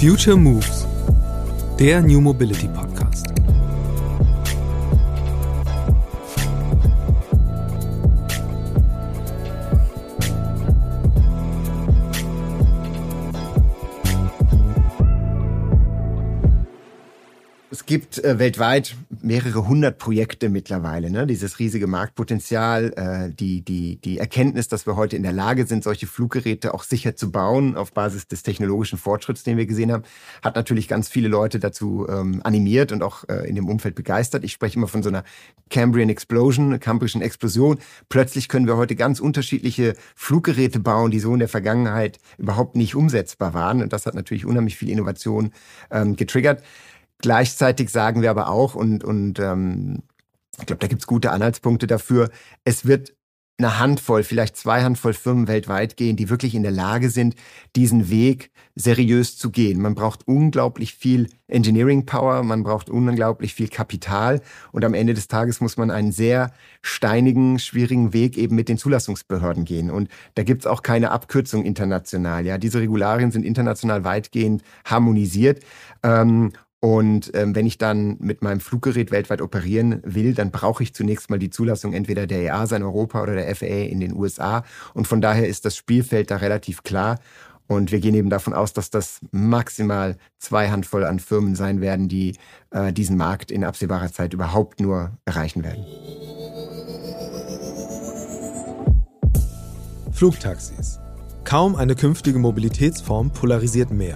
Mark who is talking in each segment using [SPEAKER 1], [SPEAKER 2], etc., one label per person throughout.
[SPEAKER 1] Future Moves, der New Mobility Podcast.
[SPEAKER 2] Es gibt äh, weltweit mehrere hundert Projekte mittlerweile. Ne? Dieses riesige Marktpotenzial, äh, die, die, die Erkenntnis, dass wir heute in der Lage sind, solche Fluggeräte auch sicher zu bauen auf Basis des technologischen Fortschritts, den wir gesehen haben, hat natürlich ganz viele Leute dazu ähm, animiert und auch äh, in dem Umfeld begeistert. Ich spreche immer von so einer Cambrian Explosion, Cambrischen Explosion. Plötzlich können wir heute ganz unterschiedliche Fluggeräte bauen, die so in der Vergangenheit überhaupt nicht umsetzbar waren. Und das hat natürlich unheimlich viel Innovation ähm, getriggert. Gleichzeitig sagen wir aber auch, und, und ähm, ich glaube, da gibt's gute Anhaltspunkte dafür, es wird eine Handvoll, vielleicht zwei Handvoll Firmen weltweit gehen, die wirklich in der Lage sind, diesen Weg seriös zu gehen. Man braucht unglaublich viel Engineering Power, man braucht unglaublich viel Kapital und am Ende des Tages muss man einen sehr steinigen, schwierigen Weg eben mit den Zulassungsbehörden gehen. Und da gibt's auch keine Abkürzung international. Ja, diese Regularien sind international weitgehend harmonisiert. Ähm, und ähm, wenn ich dann mit meinem Fluggerät weltweit operieren will, dann brauche ich zunächst mal die Zulassung entweder der EASA in Europa oder der FAA in den USA. Und von daher ist das Spielfeld da relativ klar. Und wir gehen eben davon aus, dass das maximal zwei Handvoll an Firmen sein werden, die äh, diesen Markt in absehbarer Zeit überhaupt nur erreichen werden.
[SPEAKER 1] Flugtaxis. Kaum eine künftige Mobilitätsform polarisiert mehr.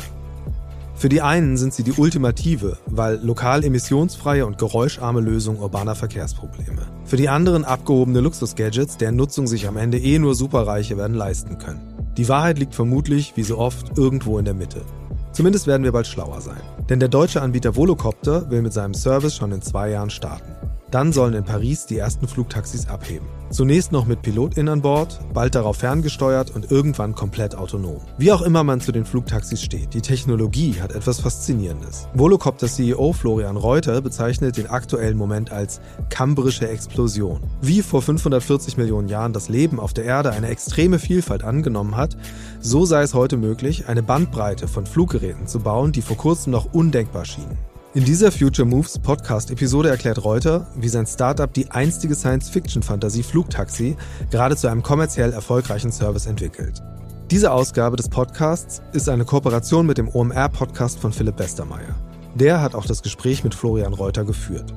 [SPEAKER 1] Für die einen sind sie die ultimative, weil lokal emissionsfreie und geräuscharme Lösung urbaner Verkehrsprobleme. Für die anderen abgehobene Luxusgadgets, deren Nutzung sich am Ende eh nur Superreiche werden leisten können. Die Wahrheit liegt vermutlich, wie so oft, irgendwo in der Mitte. Zumindest werden wir bald schlauer sein. Denn der deutsche Anbieter Volocopter will mit seinem Service schon in zwei Jahren starten. Dann sollen in Paris die ersten Flugtaxis abheben. Zunächst noch mit PilotInnen an Bord, bald darauf ferngesteuert und irgendwann komplett autonom. Wie auch immer man zu den Flugtaxis steht, die Technologie hat etwas Faszinierendes. Volocopter-CEO Florian Reuter bezeichnet den aktuellen Moment als kambrische Explosion. Wie vor 540 Millionen Jahren das Leben auf der Erde eine extreme Vielfalt angenommen hat, so sei es heute möglich, eine Bandbreite von Fluggeräten zu bauen, die vor kurzem noch undenkbar schienen. In dieser Future Moves Podcast-Episode erklärt Reuter, wie sein Startup die einstige Science-Fiction-Fantasie Flugtaxi gerade zu einem kommerziell erfolgreichen Service entwickelt. Diese Ausgabe des Podcasts ist eine Kooperation mit dem OMR-Podcast von Philipp Westermeier. Der hat auch das Gespräch mit Florian Reuter geführt.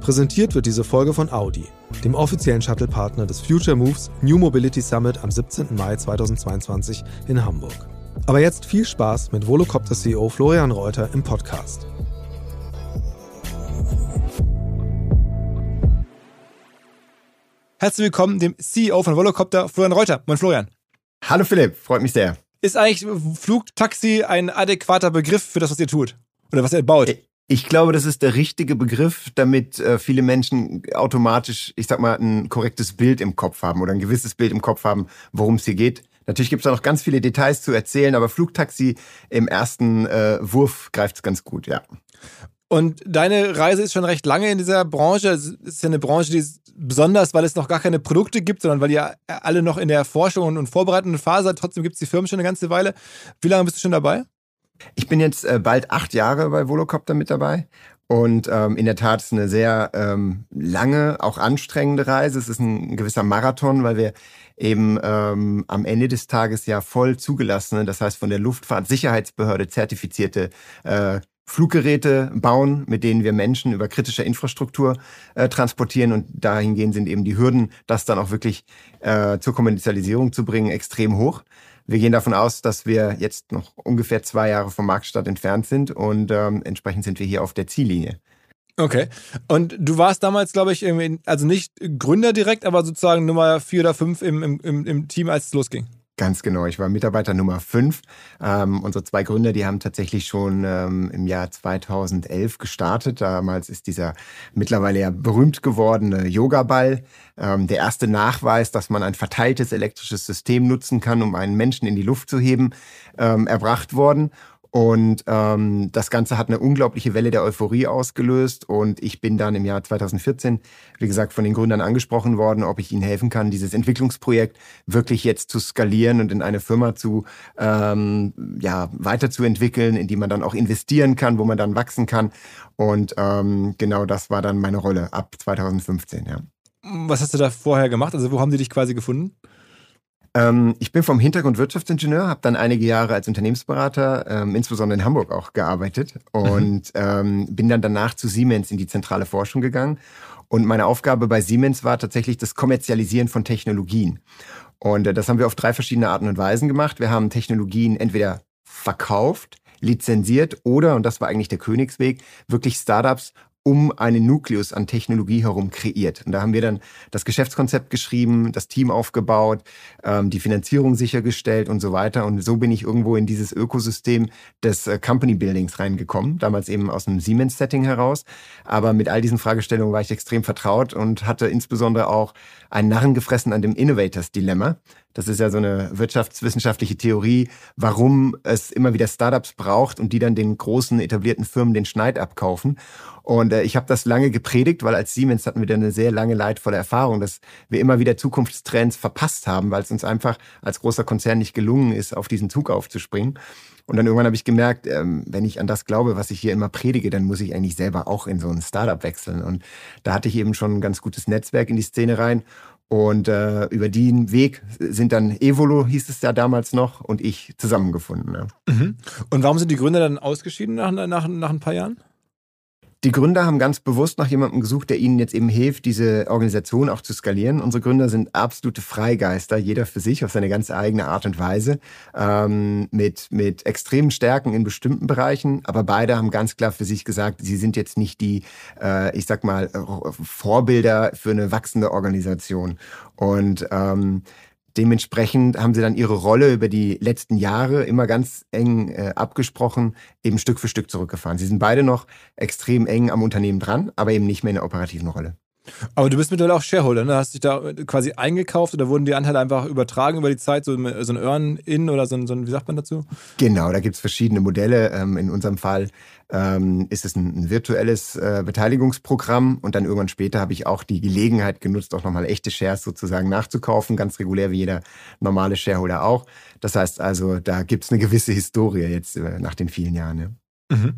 [SPEAKER 1] Präsentiert wird diese Folge von Audi, dem offiziellen Shuttle-Partner des Future Moves New Mobility Summit am 17. Mai 2022 in Hamburg. Aber jetzt viel Spaß mit Volocopter-CEO Florian Reuter im Podcast.
[SPEAKER 3] Herzlich willkommen dem CEO von Volocopter, Florian Reuter. Moin Florian.
[SPEAKER 2] Hallo Philipp, freut mich sehr.
[SPEAKER 3] Ist eigentlich Flugtaxi ein adäquater Begriff für das, was ihr tut? Oder was ihr baut?
[SPEAKER 2] Ich glaube, das ist der richtige Begriff, damit äh, viele Menschen automatisch, ich sag mal, ein korrektes Bild im Kopf haben oder ein gewisses Bild im Kopf haben, worum es hier geht. Natürlich gibt es da noch ganz viele Details zu erzählen, aber Flugtaxi im ersten äh, Wurf greift es ganz gut, ja.
[SPEAKER 3] Und deine Reise ist schon recht lange in dieser Branche. Es ist ja eine Branche, die besonders, weil es noch gar keine Produkte gibt, sondern weil ihr alle noch in der Forschung und vorbereitenden Phase seid. Trotzdem gibt es die Firmen schon eine ganze Weile. Wie lange bist du schon dabei?
[SPEAKER 2] Ich bin jetzt äh, bald acht Jahre bei Volocopter mit dabei. Und ähm, in der Tat ist eine sehr ähm, lange, auch anstrengende Reise. Es ist ein gewisser Marathon, weil wir eben ähm, am Ende des Tages ja voll zugelassene, das heißt von der Luftfahrtsicherheitsbehörde zertifizierte äh, Fluggeräte bauen, mit denen wir Menschen über kritische Infrastruktur äh, transportieren. Und dahingehend sind eben die Hürden, das dann auch wirklich äh, zur Kommerzialisierung zu bringen, extrem hoch. Wir gehen davon aus, dass wir jetzt noch ungefähr zwei Jahre vom Marktstart entfernt sind und ähm, entsprechend sind wir hier auf der Ziellinie.
[SPEAKER 3] Okay. Und du warst damals, glaube ich, also nicht Gründer direkt, aber sozusagen Nummer vier oder fünf im, im, im Team, als es losging.
[SPEAKER 2] Ganz genau. Ich war Mitarbeiter Nummer fünf. Ähm, unsere zwei Gründer, die haben tatsächlich schon ähm, im Jahr 2011 gestartet. Damals ist dieser mittlerweile ja berühmt gewordene Yoga-Ball ähm, der erste Nachweis, dass man ein verteiltes elektrisches System nutzen kann, um einen Menschen in die Luft zu heben, ähm, erbracht worden. Und ähm, das Ganze hat eine unglaubliche Welle der Euphorie ausgelöst. Und ich bin dann im Jahr 2014, wie gesagt, von den Gründern angesprochen worden, ob ich ihnen helfen kann, dieses Entwicklungsprojekt wirklich jetzt zu skalieren und in eine Firma zu ähm, ja, weiterzuentwickeln, in die man dann auch investieren kann, wo man dann wachsen kann. Und ähm, genau das war dann meine Rolle ab 2015, ja.
[SPEAKER 3] Was hast du da vorher gemacht? Also wo haben die dich quasi gefunden?
[SPEAKER 2] Ähm, ich bin vom Hintergrund Wirtschaftsingenieur, habe dann einige Jahre als Unternehmensberater, ähm, insbesondere in Hamburg auch gearbeitet und mhm. ähm, bin dann danach zu Siemens in die zentrale Forschung gegangen. Und meine Aufgabe bei Siemens war tatsächlich das Kommerzialisieren von Technologien. Und äh, das haben wir auf drei verschiedene Arten und Weisen gemacht. Wir haben Technologien entweder verkauft, lizenziert oder, und das war eigentlich der Königsweg, wirklich Startups um einen Nukleus an Technologie herum kreiert. Und da haben wir dann das Geschäftskonzept geschrieben, das Team aufgebaut, ähm, die Finanzierung sichergestellt und so weiter. Und so bin ich irgendwo in dieses Ökosystem des äh, Company Buildings reingekommen, damals eben aus einem Siemens-Setting heraus. Aber mit all diesen Fragestellungen war ich extrem vertraut und hatte insbesondere auch einen Narren gefressen an dem Innovators-Dilemma. Das ist ja so eine wirtschaftswissenschaftliche Theorie, warum es immer wieder Startups braucht und die dann den großen etablierten Firmen den Schneid abkaufen. Und äh, ich habe das lange gepredigt, weil als Siemens hatten wir dann eine sehr lange leidvolle Erfahrung, dass wir immer wieder Zukunftstrends verpasst haben, weil es uns einfach als großer Konzern nicht gelungen ist, auf diesen Zug aufzuspringen. Und dann irgendwann habe ich gemerkt, ähm, wenn ich an das glaube, was ich hier immer predige, dann muss ich eigentlich selber auch in so ein Startup wechseln. Und da hatte ich eben schon ein ganz gutes Netzwerk in die Szene rein und äh, über den Weg sind dann Evolo, hieß es ja damals noch, und ich zusammengefunden. Ja.
[SPEAKER 3] Mhm. Und warum sind die Gründer dann ausgeschieden nach, nach, nach ein paar Jahren?
[SPEAKER 2] Die Gründer haben ganz bewusst nach jemandem gesucht, der ihnen jetzt eben hilft, diese Organisation auch zu skalieren. Unsere Gründer sind absolute Freigeister, jeder für sich auf seine ganz eigene Art und Weise, ähm, mit, mit extremen Stärken in bestimmten Bereichen. Aber beide haben ganz klar für sich gesagt, sie sind jetzt nicht die, äh, ich sag mal, Vorbilder für eine wachsende Organisation. Und ähm, Dementsprechend haben sie dann ihre Rolle über die letzten Jahre immer ganz eng äh, abgesprochen, eben Stück für Stück zurückgefahren. Sie sind beide noch extrem eng am Unternehmen dran, aber eben nicht mehr in der operativen Rolle.
[SPEAKER 3] Aber du bist mittlerweile auch Shareholder, ne? Hast dich da quasi eingekauft oder wurden die Anteile einfach übertragen über die Zeit, so, so ein Earn-In oder so ein, so ein, wie sagt man dazu?
[SPEAKER 2] Genau, da gibt es verschiedene Modelle. Ähm, in unserem Fall ähm, ist es ein, virtuelles äh, Beteiligungsprogramm und dann irgendwann später habe ich auch die Gelegenheit genutzt, auch nochmal echte Shares sozusagen nachzukaufen, ganz regulär wie jeder normale Shareholder auch. Das heißt also, da gibt es eine gewisse Historie jetzt äh, nach den vielen Jahren. Ja.
[SPEAKER 3] Mhm.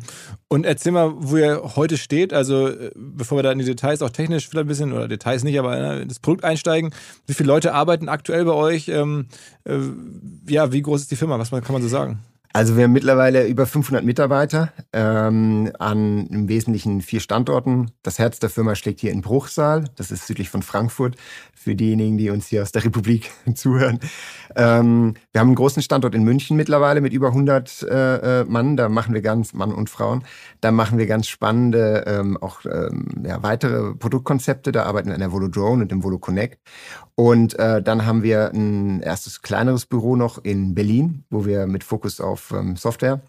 [SPEAKER 3] Und erzähl mal, wo ihr heute steht. Also, äh, bevor wir da in die Details auch technisch vielleicht ein bisschen, oder Details nicht, aber in das Produkt einsteigen. Wie viele Leute arbeiten aktuell bei euch? Ähm, äh, ja, wie groß ist die Firma? Was kann man so sagen?
[SPEAKER 2] Also wir haben mittlerweile über 500 Mitarbeiter ähm, an im Wesentlichen vier Standorten. Das Herz der Firma schlägt hier in Bruchsal, das ist südlich von Frankfurt, für diejenigen, die uns hier aus der Republik zuhören. Ähm, wir haben einen großen Standort in München mittlerweile mit über 100 äh, äh, Mann, da machen wir ganz, Mann und Frauen, da machen wir ganz spannende ähm, auch ähm, ja, weitere Produktkonzepte, da arbeiten wir an der Volo Drone und dem Volo Connect. Und äh, dann haben wir ein erstes kleineres Büro noch in Berlin, wo wir mit Fokus auf ähm, Software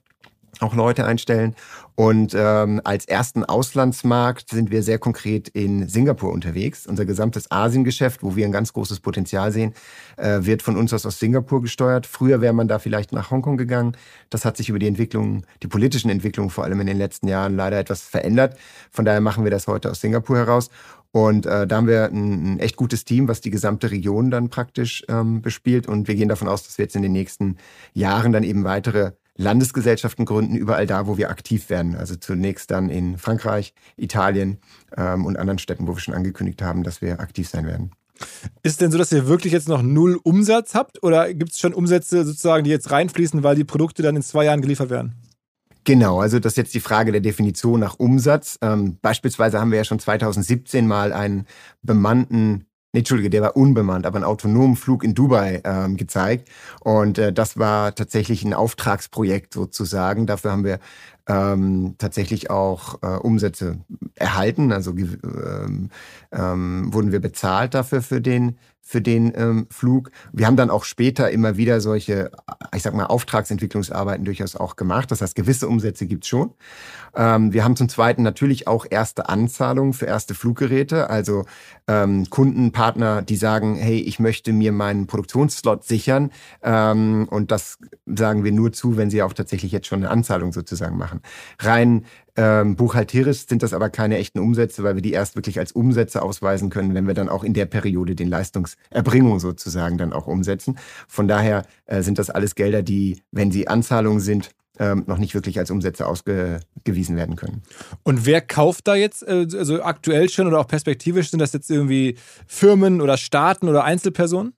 [SPEAKER 2] auch Leute einstellen. Und ähm, als ersten Auslandsmarkt sind wir sehr konkret in Singapur unterwegs. Unser gesamtes Asiengeschäft, wo wir ein ganz großes Potenzial sehen, äh, wird von uns aus aus Singapur gesteuert. Früher wäre man da vielleicht nach Hongkong gegangen. Das hat sich über die Entwicklung, die politischen Entwicklungen vor allem in den letzten Jahren leider etwas verändert. Von daher machen wir das heute aus Singapur heraus. Und äh, da haben wir ein, ein echt gutes Team, was die gesamte Region dann praktisch ähm, bespielt. Und wir gehen davon aus, dass wir jetzt in den nächsten Jahren dann eben weitere Landesgesellschaften gründen, überall da, wo wir aktiv werden. Also zunächst dann in Frankreich, Italien ähm, und anderen Städten, wo wir schon angekündigt haben, dass wir aktiv sein werden.
[SPEAKER 3] Ist denn so, dass ihr wirklich jetzt noch null Umsatz habt oder gibt es schon Umsätze sozusagen, die jetzt reinfließen, weil die Produkte dann in zwei Jahren geliefert werden?
[SPEAKER 2] Genau, also das ist jetzt die Frage der Definition nach Umsatz. Ähm, beispielsweise haben wir ja schon 2017 mal einen bemannten nee, Entschuldige, der war unbemannt, aber einen autonomen Flug in Dubai ähm, gezeigt. Und äh, das war tatsächlich ein Auftragsprojekt sozusagen. Dafür haben wir ähm, tatsächlich auch äh, Umsätze erhalten. Also ähm, ähm, wurden wir bezahlt dafür für den für den ähm, Flug. Wir haben dann auch später immer wieder solche, ich sag mal, Auftragsentwicklungsarbeiten durchaus auch gemacht. Das heißt, gewisse Umsätze gibt's schon. Ähm, wir haben zum Zweiten natürlich auch erste Anzahlungen für erste Fluggeräte, also ähm, Kundenpartner, die sagen, hey, ich möchte mir meinen Produktionsslot sichern. Ähm, und das sagen wir nur zu, wenn sie auch tatsächlich jetzt schon eine Anzahlung sozusagen machen. Rein ähm, buchhalterisch sind das aber keine echten Umsätze, weil wir die erst wirklich als Umsätze ausweisen können, wenn wir dann auch in der Periode den Leistungserbringung sozusagen dann auch umsetzen. Von daher äh, sind das alles Gelder, die, wenn sie Anzahlungen sind, ähm, noch nicht wirklich als Umsätze ausgewiesen werden können.
[SPEAKER 3] Und wer kauft da jetzt, äh, also aktuell schon oder auch perspektivisch, sind das jetzt irgendwie Firmen oder Staaten oder Einzelpersonen?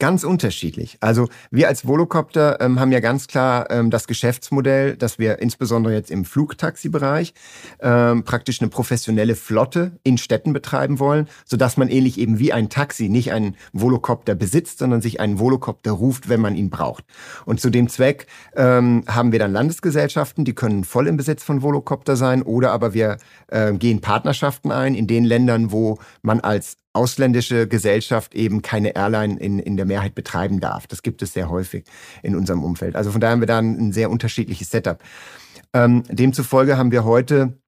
[SPEAKER 2] Ganz unterschiedlich. Also wir als Volocopter ähm, haben ja ganz klar ähm, das Geschäftsmodell, dass wir insbesondere jetzt im Flugtaxi-Bereich ähm, praktisch eine professionelle Flotte in Städten betreiben wollen, sodass man ähnlich eben wie ein Taxi nicht einen Volocopter besitzt, sondern sich einen Volocopter ruft, wenn man ihn braucht. Und zu dem Zweck ähm, haben wir dann Landesgesellschaften, die können voll im Besitz von Volocopter sein, oder aber wir äh, gehen Partnerschaften ein in den Ländern, wo man als ausländische Gesellschaft eben keine Airline in, in der Mehrheit betreiben darf. Das gibt es sehr häufig in unserem Umfeld. Also von daher haben wir da ein, sehr unterschiedliches Setup. Ähm, demzufolge haben wir heute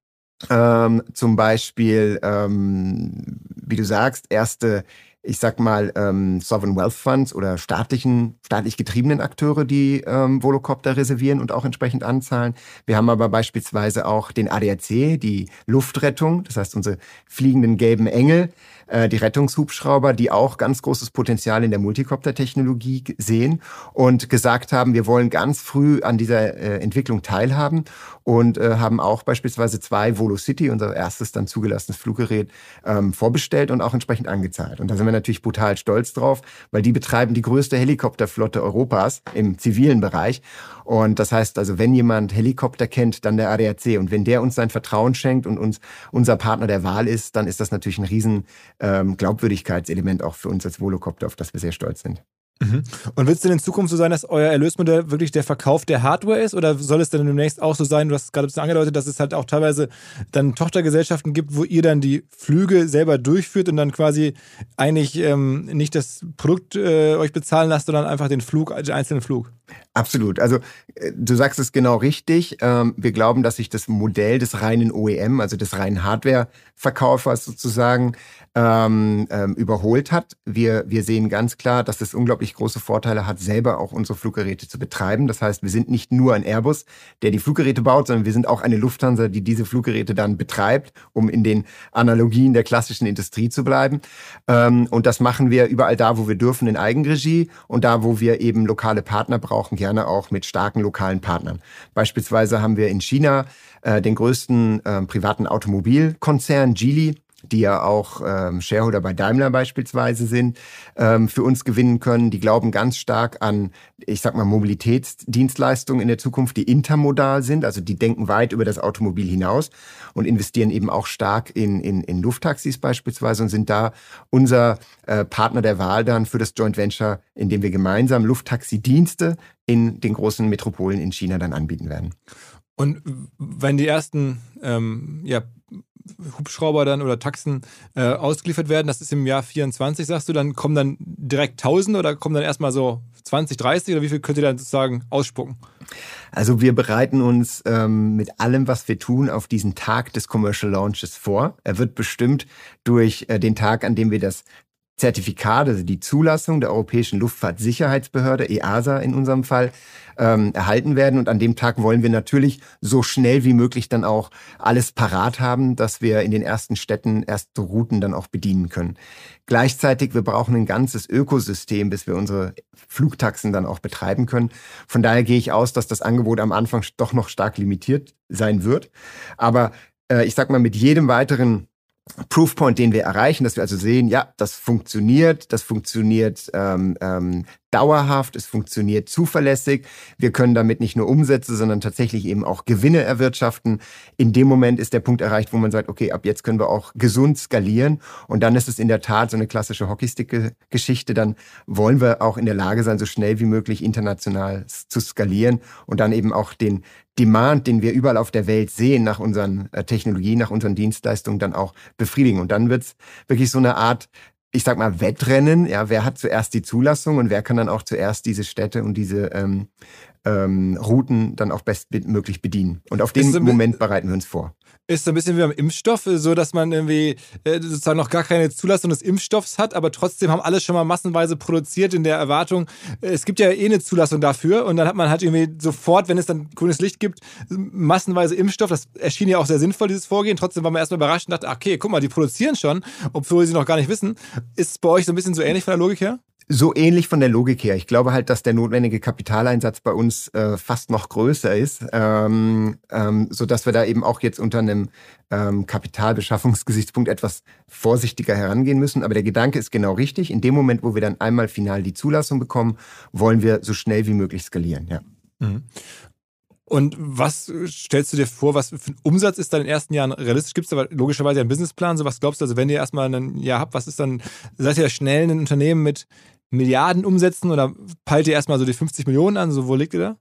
[SPEAKER 2] ähm, zum Beispiel, ähm, wie du sagst, erste ich sag mal, ähm, Sovereign Wealth Funds oder staatlichen, staatlich getriebenen Akteure, die ähm, Volocopter reservieren und auch entsprechend anzahlen. Wir haben aber beispielsweise auch den ADAC, die Luftrettung, das heißt unsere fliegenden gelben Engel, äh, die Rettungshubschrauber, die auch ganz großes Potenzial in der Multicopter-Technologie sehen und gesagt haben, wir wollen ganz früh an dieser äh, Entwicklung teilhaben und äh, haben auch beispielsweise zwei Volocity, unser erstes dann zugelassenes Fluggerät, ähm, vorbestellt und auch entsprechend angezahlt. Und da sind wir natürlich brutal stolz drauf, weil die betreiben die größte Helikopterflotte Europas im zivilen Bereich. Und das heißt also, wenn jemand Helikopter kennt, dann der ADAC. Und wenn der uns sein Vertrauen schenkt und uns unser Partner der Wahl ist, dann ist das natürlich ein riesen ähm, Glaubwürdigkeitselement auch für uns als Volocopter, auf das wir sehr stolz sind.
[SPEAKER 3] Mhm. Und wird es denn in Zukunft so sein, dass euer Erlösmodell wirklich der Verkauf der Hardware ist? Oder soll es dann demnächst auch so sein, du hast es gerade ein bisschen angedeutet, dass es halt auch teilweise dann Tochtergesellschaften gibt, wo ihr dann die Flüge selber durchführt und dann quasi eigentlich ähm, nicht das Produkt äh, euch bezahlen lasst, sondern einfach den Flug, den einzelnen Flug?
[SPEAKER 2] Absolut. Also äh, du sagst es genau richtig. Ähm, wir glauben, dass sich das Modell des reinen OEM, also des reinen Hardware-Verkaufers sozusagen, ähm, ähm, überholt hat. Wir, wir sehen ganz klar, dass es unglaublich große Vorteile hat, selber auch unsere Fluggeräte zu betreiben. Das heißt, wir sind nicht nur ein Airbus, der die Fluggeräte baut, sondern wir sind auch eine Lufthansa, die diese Fluggeräte dann betreibt, um in den Analogien der klassischen Industrie zu bleiben. Und das machen wir überall da, wo wir dürfen, in Eigenregie und da, wo wir eben lokale Partner brauchen, gerne auch mit starken lokalen Partnern. Beispielsweise haben wir in China äh, den größten äh, privaten Automobilkonzern Geely die ja auch ähm, Shareholder bei Daimler beispielsweise sind, ähm, für uns gewinnen können. Die glauben ganz stark an, ich sag mal, Mobilitätsdienstleistungen in der Zukunft, die intermodal sind, also die denken weit über das Automobil hinaus und investieren eben auch stark in, in, in Lufttaxis beispielsweise und sind da unser äh, Partner der Wahl dann für das Joint Venture, in dem wir gemeinsam Lufttaxi-Dienste in den großen Metropolen in China dann anbieten werden.
[SPEAKER 3] Und wenn die ersten ähm, ja, Hubschrauber dann oder Taxen äh, ausgeliefert werden, das ist im Jahr 24, sagst du, dann kommen dann direkt 1000 oder kommen dann erstmal so 20, 30 oder wie viel könnt ihr dann sozusagen ausspucken?
[SPEAKER 2] Also wir bereiten uns ähm, mit allem, was wir tun, auf diesen Tag des Commercial Launches vor. Er wird bestimmt durch äh, den Tag, an dem wir das Zertifikat, also die Zulassung der Europäischen Luftfahrtsicherheitsbehörde, EASA in unserem Fall, ähm, erhalten werden. Und an dem Tag wollen wir natürlich so schnell wie möglich dann auch alles parat haben, dass wir in den ersten Städten erste Routen dann auch bedienen können. Gleichzeitig, wir brauchen ein ganzes Ökosystem, bis wir unsere Flugtaxen dann auch betreiben können. Von daher gehe ich aus, dass das Angebot am Anfang doch noch stark limitiert sein wird. Aber äh, ich sag mal, mit jedem weiteren Proofpoint, den wir erreichen, dass wir also sehen, ja, das funktioniert, das funktioniert ähm, ähm, dauerhaft, es funktioniert zuverlässig. Wir können damit nicht nur Umsätze, sondern tatsächlich eben auch Gewinne erwirtschaften. In dem Moment ist der Punkt erreicht, wo man sagt, okay, ab jetzt können wir auch gesund skalieren. Und dann ist es in der Tat so eine klassische Hockeystick-Geschichte. Dann wollen wir auch in der Lage sein, so schnell wie möglich international zu skalieren und dann eben auch den Demand, den wir überall auf der Welt sehen, nach unseren äh, Technologien, nach unseren Dienstleistungen dann auch befriedigen. Und dann wird's wirklich so eine Art ich sag mal, Wettrennen. Ja, wer hat zuerst die Zulassung und wer kann dann auch zuerst diese Städte und diese ähm, ähm, Routen dann auch bestmöglich bedienen. Und auf den Moment bereiten wir uns vor
[SPEAKER 3] ist so ein bisschen wie beim Impfstoff, so dass man irgendwie äh, sozusagen noch gar keine Zulassung des Impfstoffs hat, aber trotzdem haben alle schon mal massenweise produziert in der Erwartung, äh, es gibt ja eh eine Zulassung dafür und dann hat man halt irgendwie sofort, wenn es dann grünes Licht gibt, massenweise Impfstoff. Das erschien ja auch sehr sinnvoll, dieses Vorgehen. Trotzdem war man erstmal überrascht und dachte, okay, guck mal, die produzieren schon, obwohl sie noch gar nicht wissen. Ist es bei euch so ein bisschen so ähnlich von der Logik her?
[SPEAKER 2] So ähnlich von der Logik her. Ich glaube halt, dass der notwendige Kapitaleinsatz bei uns äh, fast noch größer ist, ähm, ähm, so dass wir da eben auch jetzt unter einem ähm, Kapitalbeschaffungsgesichtspunkt etwas vorsichtiger herangehen müssen. Aber der Gedanke ist genau richtig. In dem Moment, wo wir dann einmal final die Zulassung bekommen, wollen wir so schnell wie möglich skalieren. Ja. Mhm.
[SPEAKER 3] Und was stellst du dir vor, was für ein Umsatz ist da in den ersten Jahren realistisch? Gibt es aber logischerweise einen Businessplan? So was glaubst du, also wenn ihr erstmal ein Jahr habt, was ist dann, seid ihr schnell ein Unternehmen mit Milliarden umsetzen oder peilt ihr erstmal so die 50 Millionen an? So, wo liegt ihr da?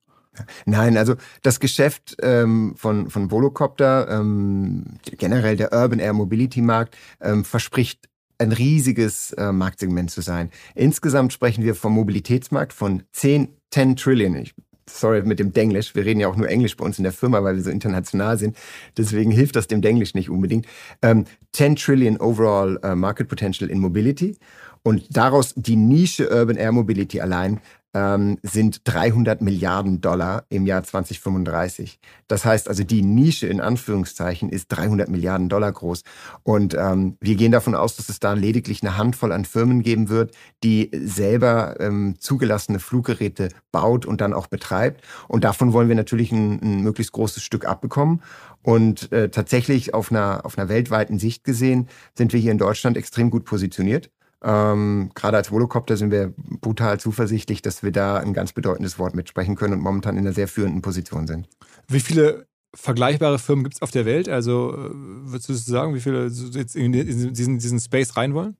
[SPEAKER 2] Nein, also das Geschäft ähm, von, von Volocopter, ähm, generell der Urban Air Mobility Markt, ähm, verspricht ein riesiges äh, Marktsegment zu sein. Insgesamt sprechen wir vom Mobilitätsmarkt von 10, 10 Trillion. Ich, sorry mit dem Denglisch. Wir reden ja auch nur Englisch bei uns in der Firma, weil wir so international sind. Deswegen hilft das dem Denglisch nicht unbedingt. Ähm, 10 Trillion overall uh, Market Potential in Mobility. Und daraus die Nische Urban Air Mobility allein ähm, sind 300 Milliarden Dollar im Jahr 2035. Das heißt also, die Nische in Anführungszeichen ist 300 Milliarden Dollar groß. Und ähm, wir gehen davon aus, dass es da lediglich eine Handvoll an Firmen geben wird, die selber ähm, zugelassene Fluggeräte baut und dann auch betreibt. Und davon wollen wir natürlich ein, ein möglichst großes Stück abbekommen. Und äh, tatsächlich auf einer, auf einer weltweiten Sicht gesehen sind wir hier in Deutschland extrem gut positioniert. Ähm, gerade als Volocopter sind wir brutal zuversichtlich, dass wir da ein ganz bedeutendes Wort mitsprechen können und momentan in einer sehr führenden Position sind.
[SPEAKER 3] Wie viele vergleichbare Firmen gibt es auf der Welt? Also äh, würdest du sagen, wie viele jetzt in diesen, diesen Space rein wollen?